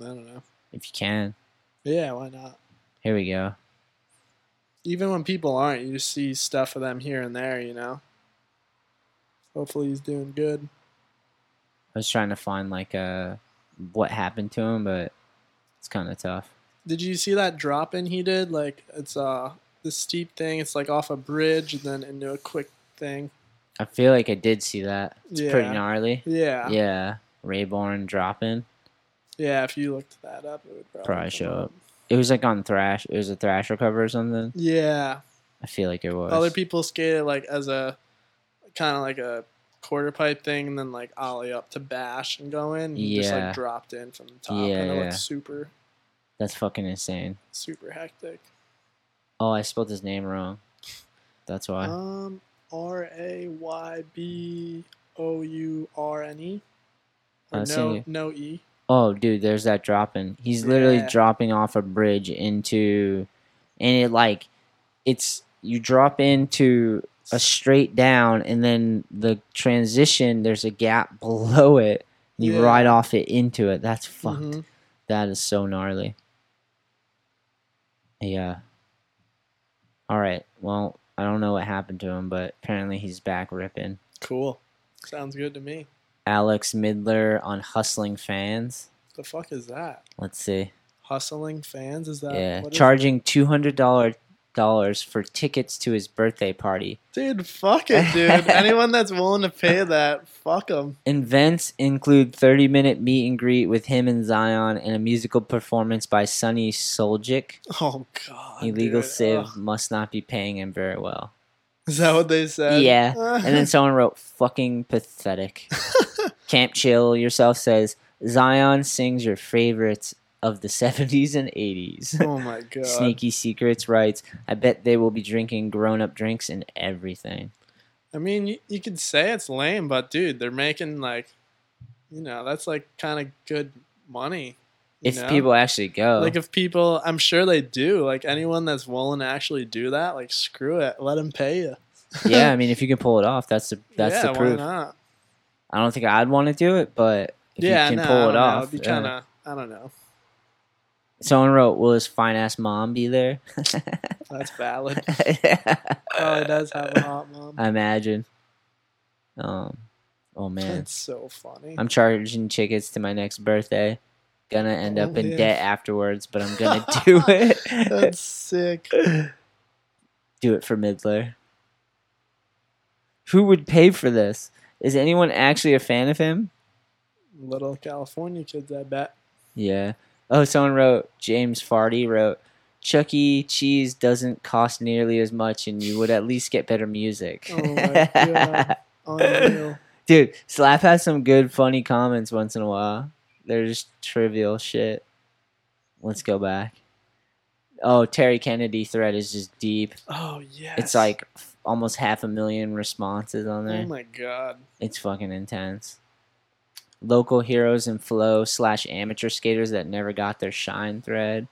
I don't know. If you can. Yeah, why not? Here we go. Even when people aren't, you just see stuff of them here and there, you know. Hopefully he's doing good. I was trying to find like uh what happened to him, but it's kind of tough. Did you see that drop in he did? Like it's uh the steep thing. It's like off a bridge and then into a quick thing. I feel like I did see that. It's pretty gnarly. Yeah. yeah. Yeah, Raybourn dropping. Yeah, if you looked that up, it would probably, Probably show up. It was like on Thrash. It was a Thrasher cover or something. Yeah. I feel like it was. Other people skated like as a kind of like a quarter pipe thing and then like ollie up to bash and go in. He just like dropped in from the top Yeah, and it yeah. looked super, That's fucking insane. super hectic. Oh, I spelled his name wrong. That's why. Um, R A Y B O U R N E. No, no E. Oh, dude, there's that dropping. He's literally Yeah. dropping off a bridge into, and it like, it's you drop into a straight down, and then the transition. There's a gap below it. You Yeah. ride off it into it. That's fucked. Mhm. That is so gnarly. Yeah. All right. Well, I don't know what happened to him, but apparently he's back ripping. Cool. Sounds good to me. Alex Midler on Hustling Fans. The fuck is that? Let's see. Hustling fans? Is that yeah, charging two hundred dollar dollars for tickets to his birthday party. Dude, fuck it, dude. Anyone that's willing to pay that, fuck them. Events include thirty minute meet and greet with him and Zion, and a musical performance by Sonny Soljic. Oh god. Illegal dude. Civ Ugh. must not be paying him very well. Is that what they said? Yeah, and then someone wrote "fucking pathetic." Camp Chill yourself says Zion sings your favorites of the '70s and '80s. oh my god. Sneaky Secrets writes, I bet they will be drinking grown up drinks and everything. I mean, you, you could say it's lame, but dude, they're making like, you know, that's like kind of good money. If know? people actually go. like if people, I'm sure they do. Like anyone that's willing to actually do that, like screw it, let them pay you. yeah, I mean, if you can pull it off, that's the that's yeah, the proof. Why not? I don't think I'd want to do it, but if yeah, you can no, pull it know. off. It'd be kind of, I don't know. someone wrote, "Will his fine ass mom be there?" That's valid. Probably does have a hot mom. I imagine. Um, oh man, That's so funny. I'm charging tickets to my next birthday. Gonna end Oh, up in man. debt afterwards, but I'm gonna do it. That's sick. do it for Midler. Who would pay for this? Is anyone actually a fan of him? Little California kids, I bet. Yeah. Oh, someone wrote, James Farty wrote, Chuck E. Cheese doesn't cost nearly as much and you would at least get better music. Oh my God. Unreal. Dude, Slap has some good, funny comments once in a while. They're just trivial shit. Let's go back. Oh, Terry Kennedy thread is just deep. Oh yeah. It's like almost half a million responses on there. Oh my god. It's fucking intense. Local heroes and flow slash amateur skaters that never got their shine thread.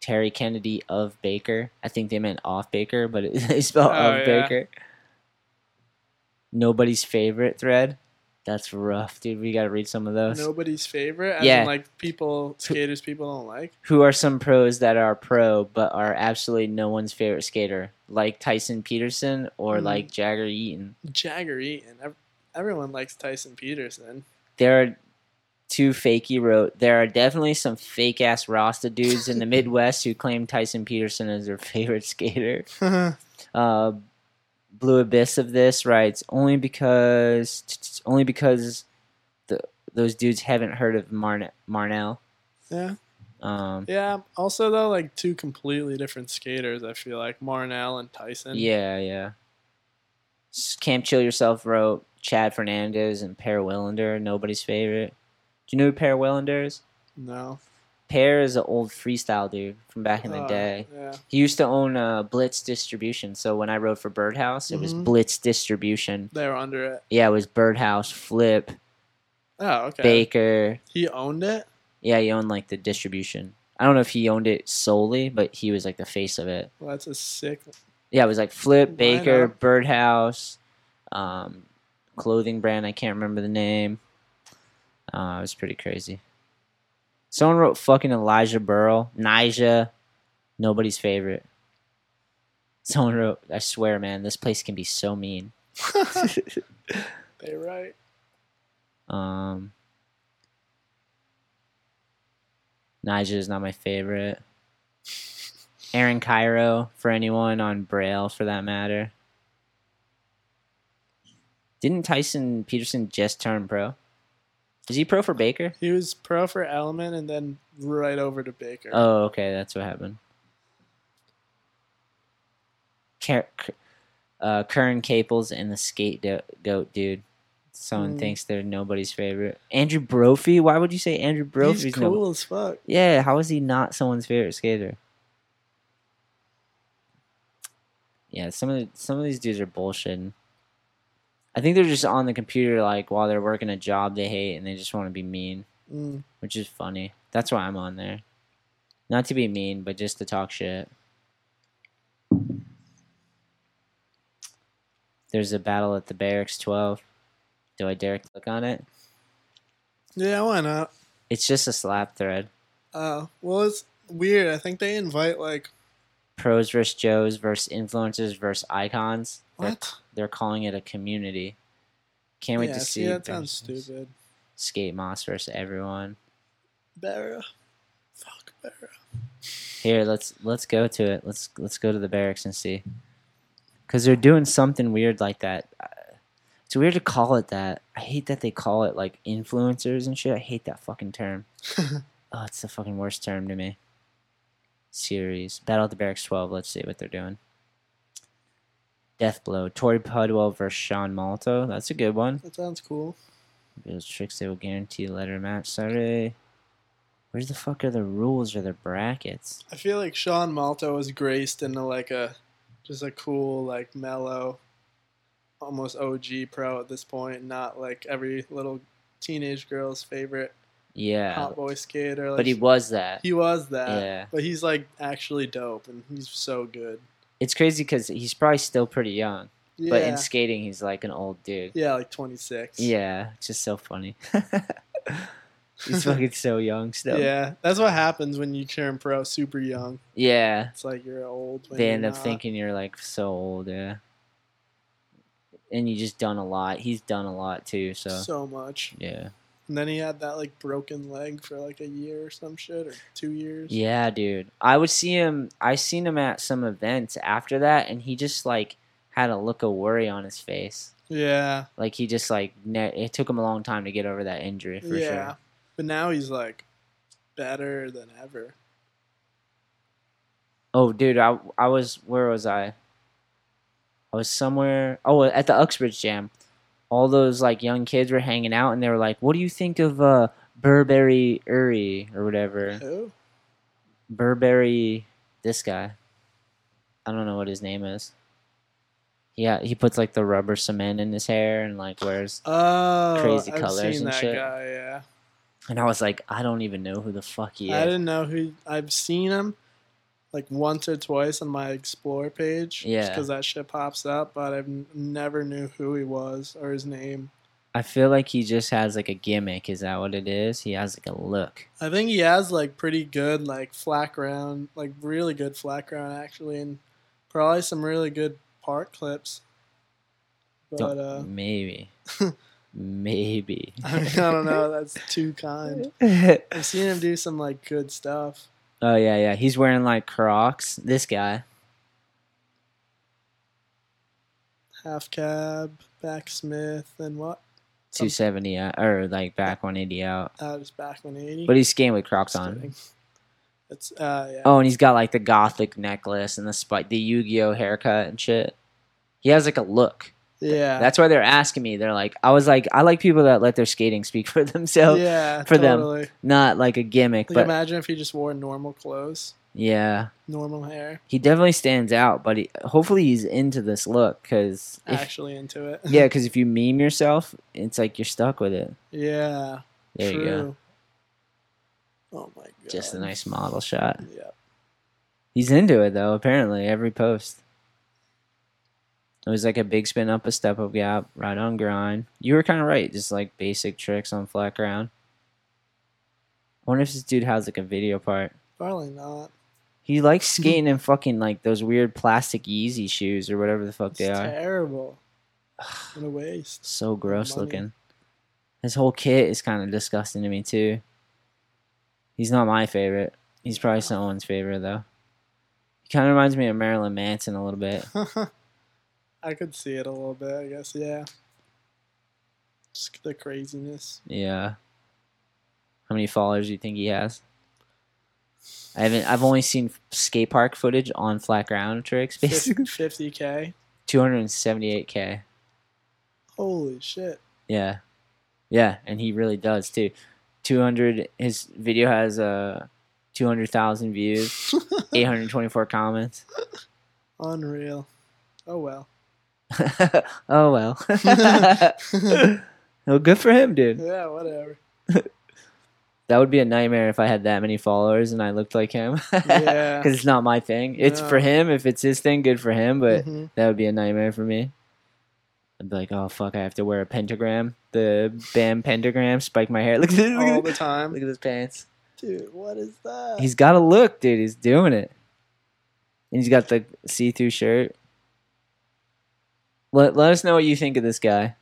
Terry Kennedy of Baker. I think they meant off Baker, but it, they spell Oh, of yeah. Baker. Nobody's favorite thread. That's rough, dude. We got to read some of those. Nobody's favorite. As Yeah. in, like people, skaters people don't like. Who are some pros that are pro but are absolutely no one's favorite skater? Like Tyson Peterson or Hmm. like Jagger Eaton? Jagger Eaton. Everyone likes Tyson Peterson. There are two fakey wrote. There are definitely some fake ass Rasta dudes in the Midwest who claim Tyson Peterson as their favorite skater. Uh, Blue Abyss of this writes only because only because the those dudes haven't heard of Marn- Marnell. yeah. Um, Yeah. Also, though, like two completely different skaters. I feel like Marnell and Tyson. yeah, yeah. Camp Chill Yourself wrote Chad Fernandez and Per Welinder, nobody's favorite. Do you know who Per Welinder is? No. Per is an old freestyle dude from back in the Uh, day. Yeah. He used to own uh, Blitz Distribution. So when I wrote for Birdhouse, it was Mhm. Blitz Distribution. They were under it. Yeah, it was Birdhouse, Flip, Oh, okay. Baker. He owned it. Yeah, he owned like the distribution. I don't know if he owned it solely, but he was like the face of it. Well, that's a sick. Yeah, it was like Flip, Baker. Birdhouse, um, clothing brand. I can't remember the name. Uh, it was pretty crazy. Someone wrote fucking Elijah Berle, Nija, nobody's favorite. Someone wrote, I swear, man, this place can be so mean. They right. Um, Nigel is not my favorite. Aaron Kyro for anyone on Braille for that matter. Didn't Tyson Peterson just turn pro? Is he pro for Baker? He was pro for Element and then right over to Baker. Oh, okay, that's what happened. Uh, Curren Caples and the skate goat dude. Someone Hmm. thinks they're nobody's favorite. Andrew Brophy. Why would you say Andrew Brophy's He's no- cool as fuck. Yeah, how is he not someone's favorite skater? Yeah, some of the, some of these dudes are bullshitting. I think they're just on the computer like while they're working a job they hate and they just want to be mean, Mm. which is funny. That's why I'm on there. Not to be mean, but just to talk shit. There's a battle at the Berrics 12. Do I dare click on it? Yeah, why not? It's just a slap thread. Uh, well, it's weird. I think they invite like Pros versus Joes versus influencers versus icons. What? They're calling it a community. Can't wait yeah, to see. see, that sounds stupid. Skate Moss versus everyone. Berra. Fuck Berra. Here, let's let's go to it. Let's let's go to the Berrics and see. Cause they're doing something weird like that. Uh, It's weird to call it that. I hate that they call it like influencers and shit. I hate that fucking term. oh, it's the fucking worst term to me. Series Battle at the Berrics 12. Let's see what they're doing. Death Blow. Torey Pudwill versus Sean Malto. That's a good one. That sounds cool. Those tricks they will guarantee a letter match. Sorry. Where the fuck are the rules or the brackets? I feel like Sean Malto was graced into like a just a cool, like mellow, almost OG pro at this point, not like every little teenage girl's favorite Yeah. hot boy skater. Like, But he was that. he was that. Yeah. But he's like actually dope and he's so good. It's crazy because he's probably still pretty young. Yeah. But in skating, he's like an old dude. yeah, like 26. Yeah. It's just so funny. he's fucking so young still. Yeah, that's what happens when you turn pro super young. Yeah. It's like you're old. When They you're end up not. thinking you're like so old. Yeah. And you just done a lot. He's done a lot too. So, so much. yeah. And then he had that like broken leg for like a year or some shit or two years. Yeah, dude. I would see him. I seen him at some events after that, and he just like had a look of worry on his face. Yeah. Like he just like ne- it took him a long time to get over that injury for yeah. sure. But now he's like better than ever. Oh, dude, I I was where was I? I was somewhere. Oh, at the Uxbridge Jam. All those like young kids were hanging out, and they were like, "What do you think of uh Burberry Uri or whatever?" Who? Burberry, this guy. I don't know what his name is. Yeah, he puts like the rubber cement in his hair and like wears. Oh, Crazy I've colors and that shit. guy. Yeah. And I was like, I don't even know who the fuck he is. I didn't know who. I've seen him like once or twice on my explore page. Yeah. Because that shit pops up, but I've n- never knew who he was or his name. I feel like he just has like a gimmick. Is that what it is? He has like a look. I think he has like pretty good like flat ground, like really good flat ground actually, and probably some really good park clips. But uh, maybe, maybe. I, mean, I don't know. That's too kind. I've seen him do some like good stuff. Yeah, yeah. He's wearing like Crocs. This guy. Half cab, back Smith, and what? Two seventy out, or like back one eighty out. Uh, just back 180. But he's skating with Crocs Just on. kidding. It's uh yeah. Oh, and he's got like the gothic necklace and the spike, the Yu-Gi-Oh haircut and shit. He has like a look. Yeah. That's why they're asking me. They're like, I was like, I like people that let their skating speak for themselves, yeah, for them. not like a gimmick. Like but imagine if he just wore normal clothes, yeah, normal hair, he definitely stands out. But he, hopefully, he's into this look because actually into it. yeah, because if you meme yourself, it's like you're stuck with it. yeah. There true. you go. Oh my god. Just a nice model shot. Yeah. He's into it though. Apparently, every post. It was like a big spin up, a step up gap, right on grind. You were kind of right, just like basic tricks on flat ground. I wonder if this dude has like a video part. Probably not. He likes skating in fucking like those weird plastic Yeezy shoes or whatever the fuck It's they are. terrible. What a waste. So gross money. looking. His whole kit is kind of disgusting to me too. He's not my favorite. He's probably someone's favorite though. He kind of reminds me of Marilyn Manson a little bit. I could see it a little bit, I guess, yeah. Just the craziness. Yeah. How many followers do you think he has? I haven't. I've only seen skate park footage on flat ground tricks. Basically, 50k. two hundred and seventy-eight k. Holy shit. Yeah, yeah, and he really does too. Two hundred. His video has uh two hundred thousand views, eight hundred twenty-four comments. Unreal. Oh well. oh well. well, good for him, dude. Yeah, whatever. That would be a nightmare if I had that many followers and I looked like him. Yeah. Because it's not my thing. It's for him. If it's his thing, good for him. But Mhm. that would be a nightmare for me. I'd be like, oh fuck, I have to wear a pentagram, the bam pentagram, spike my hair. Look at this, look, All at, the time. look at his pants. Dude, what is that? He's got a look, dude. He's doing it. And he's got the see-through shirt. Let Let us know what you think of this guy.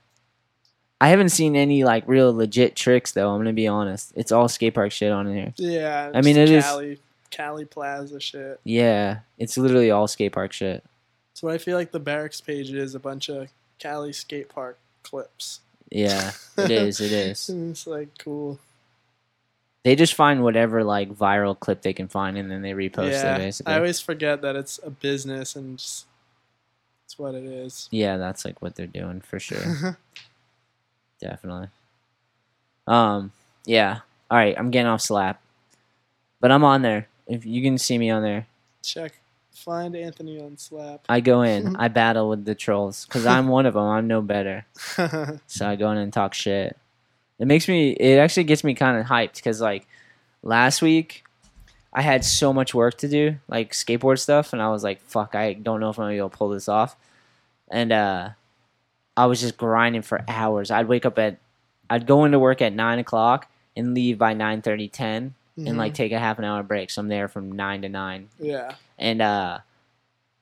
I haven't seen any like real legit tricks though. I'm gonna be honest. It's all skate park shit on here. yeah. I mean, it is- Cali, Cali Plaza shit. Yeah, it's literally all skate park shit. So I feel like the Berrics page is a bunch of Cali skate park clips. Yeah, it is. It is. It's like cool. They just find whatever like viral clip they can find and then they repost yeah, it basically. I always forget that it's a business and just it's what it is. yeah, that's like what they're doing for sure. Definitely. Um, yeah. All right, I'm getting off slap. But I'm on there. If you can see me on there. Check, find Anthony on Slap. I go in. I battle with the trolls cuz I'm one of them. I'm no better. So I go in and talk shit. It makes me. It actually gets me kind of hyped because like last week, I had so much work to do, like skateboard stuff, and I was like, "Fuck, I don't know if I'm gonna be able to pull this off." And uh, I was just grinding for hours. I'd wake up at, I'd go into work at nine o'clock and leave by 9:30, 10, and like take a half an hour break. So I'm there from nine to nine, yeah, and uh,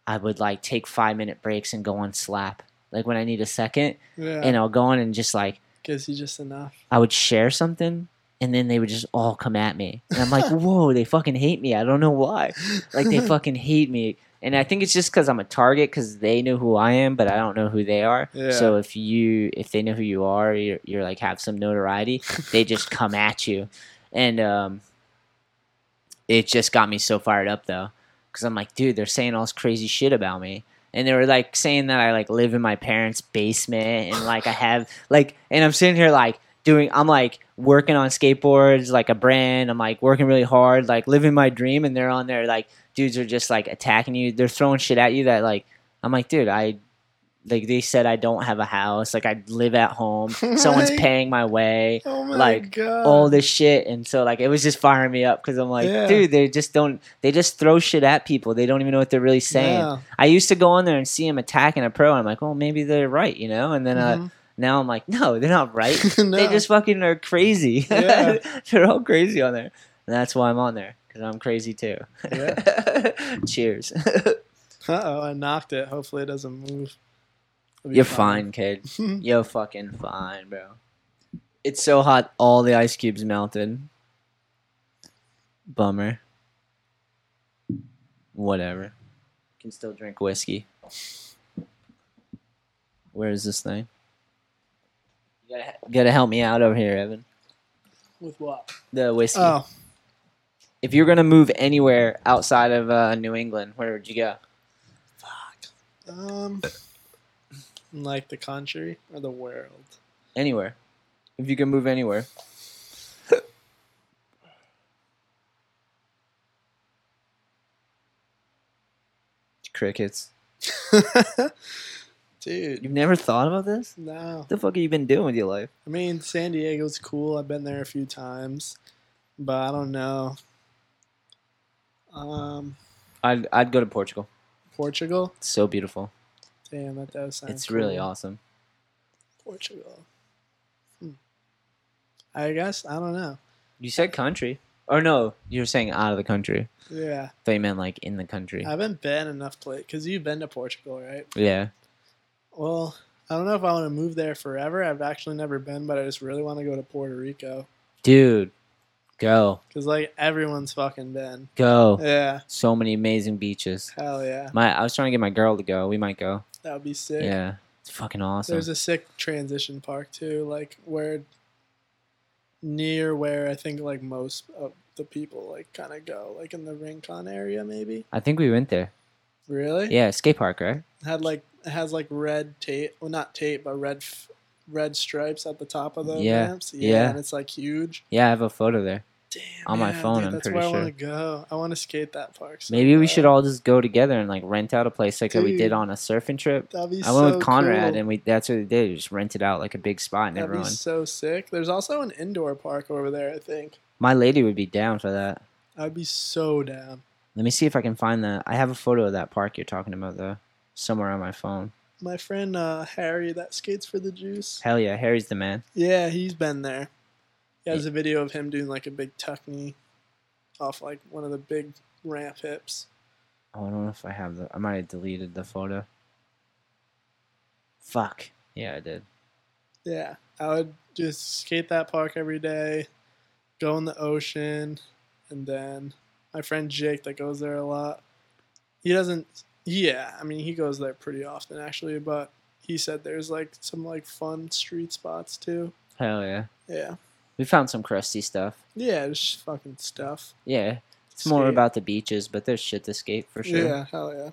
I would like take five minute breaks and go on slap. Like when I need a second, yeah. and I'll go on and just like gives you just enough. I would share something and then they would just all come at me. And I'm like, whoa, they fucking hate me. I don't know why. Like they fucking hate me. And I think it's just because I'm a target because they know who I am, but I don't know who they are. Yeah. So if you if they know who you are, you're, you're like have some notoriety. they just come at you, and um, it just got me so fired up though, because I'm like, dude, they're saying all this crazy shit about me, and they were like saying that I like live in my parents' basement, and like I have like, and I'm sitting here like doing, I'm like working on skateboards, like a brand. I'm like working really hard, like living my dream, and they're on there like dudes are just like attacking you. They're throwing shit at you that like I'm like, dude, I like they said I don't have a house, like I live at home. Someone's paying my way Oh my like god! all this shit and so like it was just firing me up because i'm like Yeah. dude they just don't they just throw shit at people they don't even know what they're really saying Yeah. i used to go on there and see them attacking a pro and i'm like oh maybe they're right you know and then uh, Mhm. Now I'm like, no, they're not right. No. They just fucking are crazy. Yeah. they're all crazy on there. And that's why I'm on there because I'm crazy too. Cheers. Uh oh, I knocked it. Hopefully it doesn't move. You're fine, kid. You're fucking fine, bro. It's so hot, all the ice cubes melted. Bummer. Whatever. Can still drink whiskey. Where is this thing? You gotta, gotta help me out over here, Evan. With what? The whiskey. Oh, If you're gonna move anywhere outside of uh, New England, where would you go? Fuck. Um, like the country or the world? Anywhere. If you can move anywhere. Crickets. Dude, You've never thought about this? no. What the fuck have you been doing with your life? I mean, San Diego's cool. I've been there a few times, but I don't know. Um, I'd, I'd go to Portugal. Portugal. It's so beautiful. Damn, that does sound. it's really awesome. Portugal. Hmm. I guess I don't know. You said country. Or no, you were saying out of the country. Yeah, They meant like in the country. I haven't been enough place because you've been to Portugal, right? yeah. Well, I don't know if I want to move there forever. I've actually never been, but I just really want to go to Puerto Rico Dude, go. because like everyone's fucking been. Go. Yeah, So many amazing beaches. hell yeah, My I was trying to get my girl to go. We might go. that would be sick. Yeah. It's fucking awesome. There's a sick transition park too, like where near where I think like most of the people like kind of go, like in the Rincon area, maybe. I think we went there. Really? Yeah, skate park, right? Had like it has like red tape, well not tape, but red f- red stripes at the top of the Yeah, ramps. yeah. and it's like huge. Yeah, I have a photo there. Damn. On my yeah, phone, dude, I'm that's pretty where I sure. want to go. I want to skate that park. so Maybe we should all just go together and like rent out a place like that we did on a surfing trip. That'd be I went so with Conrad cool. and we that's what we did. We just rented out like a big spot and That'd everyone. so sick. There's also an indoor park over there. I think My lady would be down for that. I'd be so down. Let me see if I can find that. I have a photo of that park you're talking about though, somewhere on my phone. My friend uh, Harry that skates for the Juice. Hell yeah, Harry's the man. Yeah, he's been there. He has a video of him doing like a big tuck knee off like one of the big ramp hips. Oh, I don't know if I have the. I might have deleted the photo. Fuck. Yeah, I did. Yeah, I would just skate that park every day, go in the ocean, and then my friend Jake that goes there a lot. He doesn't. Yeah, I mean he goes there pretty often actually, but he said there's like some like fun street spots too. Hell yeah. Yeah, We found some crusty stuff. yeah, just fucking stuff. Yeah. It's more about the beaches, but there's shit to skate for sure. Yeah, hell yeah.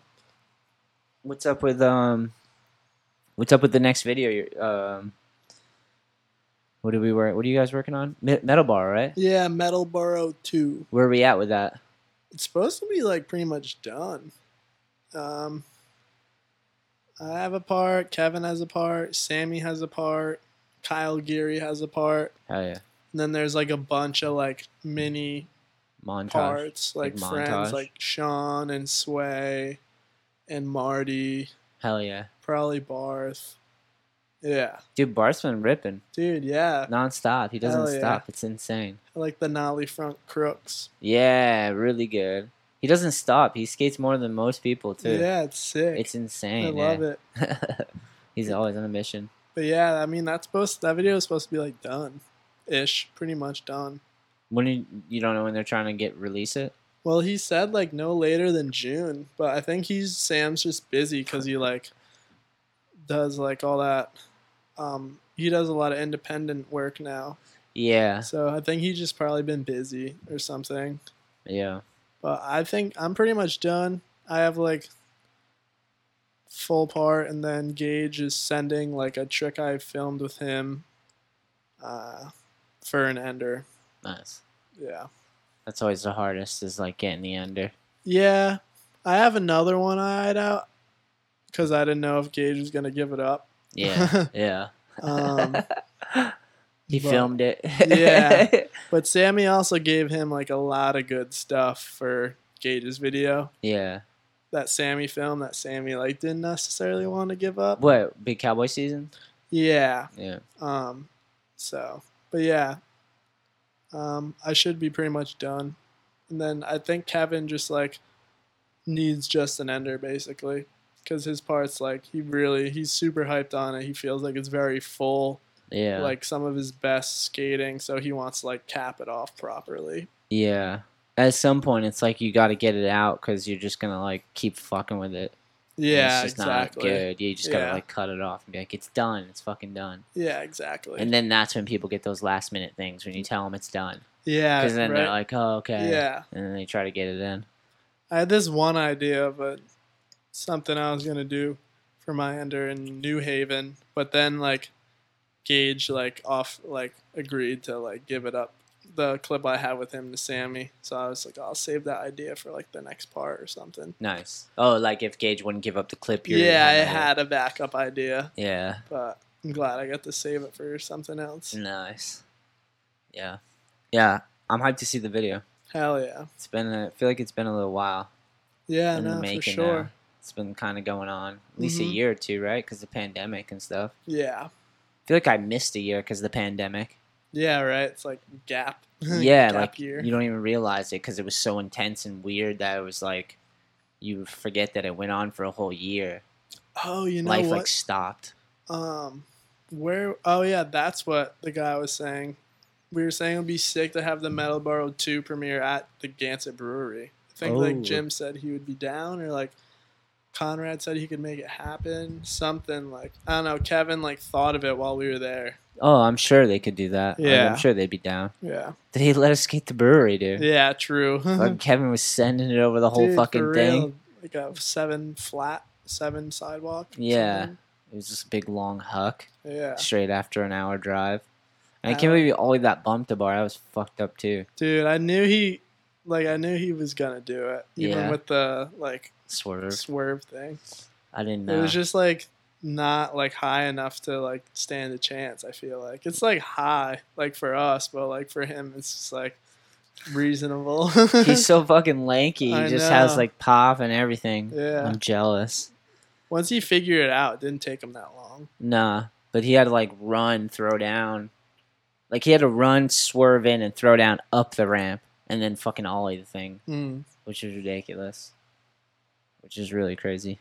What's up with um? What's up with the next video? You're, um. What do we work? What are you guys working on? Metal bar, right? Yeah, Metalboro two. Where are we at with that? It's supposed to be like pretty much done. Um, I have a part. Kevin has a part. Sammy has a part. Kyle Geary has a part. Hell yeah. And then there's like a bunch of like mini Montage. parts, like Big friends, montage. like Sean and Sway and Marty, Hell yeah. probably Barth. Yeah, Dude, Bart's been ripping dude. Yeah, nonstop. He doesn't Hell yeah. stop. It's insane. I like the nollie front crooks. Yeah, really good. He doesn't stop. He skates more than most people too. Yeah, it's sick. It's insane. I love it. it. He's always on a mission. But yeah, I mean that's supposed that video is supposed to be like done, ish, pretty much done. When you, you don't know when they're trying to get release it. Well, he said like no later than June, but I think he's Sam's just busy because he like does like all that. Um, he does a lot of independent work now, Yeah, so I think he's just probably been busy or something. yeah. But I think I'm pretty much done. I have like full part, and then Gage is sending like a trick I filmed with him, uh, for an ender. Nice. Yeah. That's always the hardest is like getting the ender. Yeah, I have another one I eyed out because I didn't know if Gage was gonna give it up. Yeah, yeah. Um, he but- filmed it. Yeah. but Sammy also gave him like a lot of good stuff for Gage's video. yeah. That Sammy film that Sammy like didn't necessarily want to give up. What big cowboy season? Yeah. Yeah. Um, so, but yeah, um, I should be pretty much done. And then I think Kevin just like needs just an ender basically because his parts like he really he's super hyped on it. He feels like it's very full, Yeah. like some of his best skating. So he wants to like cap it off properly. yeah. At some point, it's like you got to get it out because you're just gonna like keep fucking with it. Yeah, it's just exactly. not good. You just gotta Yeah. like cut it off and be like, it's done. It's fucking done. Yeah, exactly. And then that's when people get those last minute things when you tell them it's done. yeah, Because then right. they're like, oh, okay. yeah. And then they try to get it in. I had this one idea a, something I was gonna do for my ender in New Haven, but then like Gage like off like agreed to like give it up the clip I had with him to Sammy. So I was like, I'll save that idea for like the next part or something. Nice. Oh, like if Gage wouldn't give up the clip, you yeah, I had a backup idea, Yeah. but I'm glad I got to save it for something else. Nice. Yeah. Yeah. I'm hyped to see the video. Hell yeah. It's been, a, I feel like it's been a little while Yeah, no, for sure. now. It's been kind of going on at least Mhm. a year or two, right? Because the pandemic and stuff. Yeah. I feel like I missed a year because of the pandemic. Yeah, right. It's like gap. yeah, gap like year. you don't even realize it because it was so intense and weird that it was like you forget that it went on for a whole year. oh, you know Life what? like stopped. Um, where? Oh yeah, that's what the guy was saying. We were saying it would be sick to have the Metalboro two premiere at the Gansett Brewery. I think Oh. like Jim said he would be down, or like Conrad said he could make it happen. Something like I don't know. Kevin like thought of it while we were there. Oh, I'm sure they could do that. Like, Yeah. I'm sure they'd be down. Yeah. Did he let us skate the brewery, dude? Yeah. True. Fucking Kevin was sending it over the whole Dude, fucking thing. Like a seven flat, seven sidewalk. Yeah. something. It was just a big long huck Yeah. straight after an hour drive. And I can't believe all that bumped the bar. That was fucked up too. Dude, I knew he, like, I knew he was gonna do it, even Yeah. with the like Swerve. swerve thing. I didn't know. It was just like not like high enough to like stand a chance. I feel like it's like high, like for us, but like for him, it's just like reasonable. He's so fucking lanky. He I just has like pop and everything. Yeah. I'm jealous. Once he figured it out, it didn't take him that long. Nah, but he had to like run, throw down. Like he had to run, swerve in, and throw down up the ramp, and then fucking ollie the thing, Mm. which is ridiculous. Which is really crazy.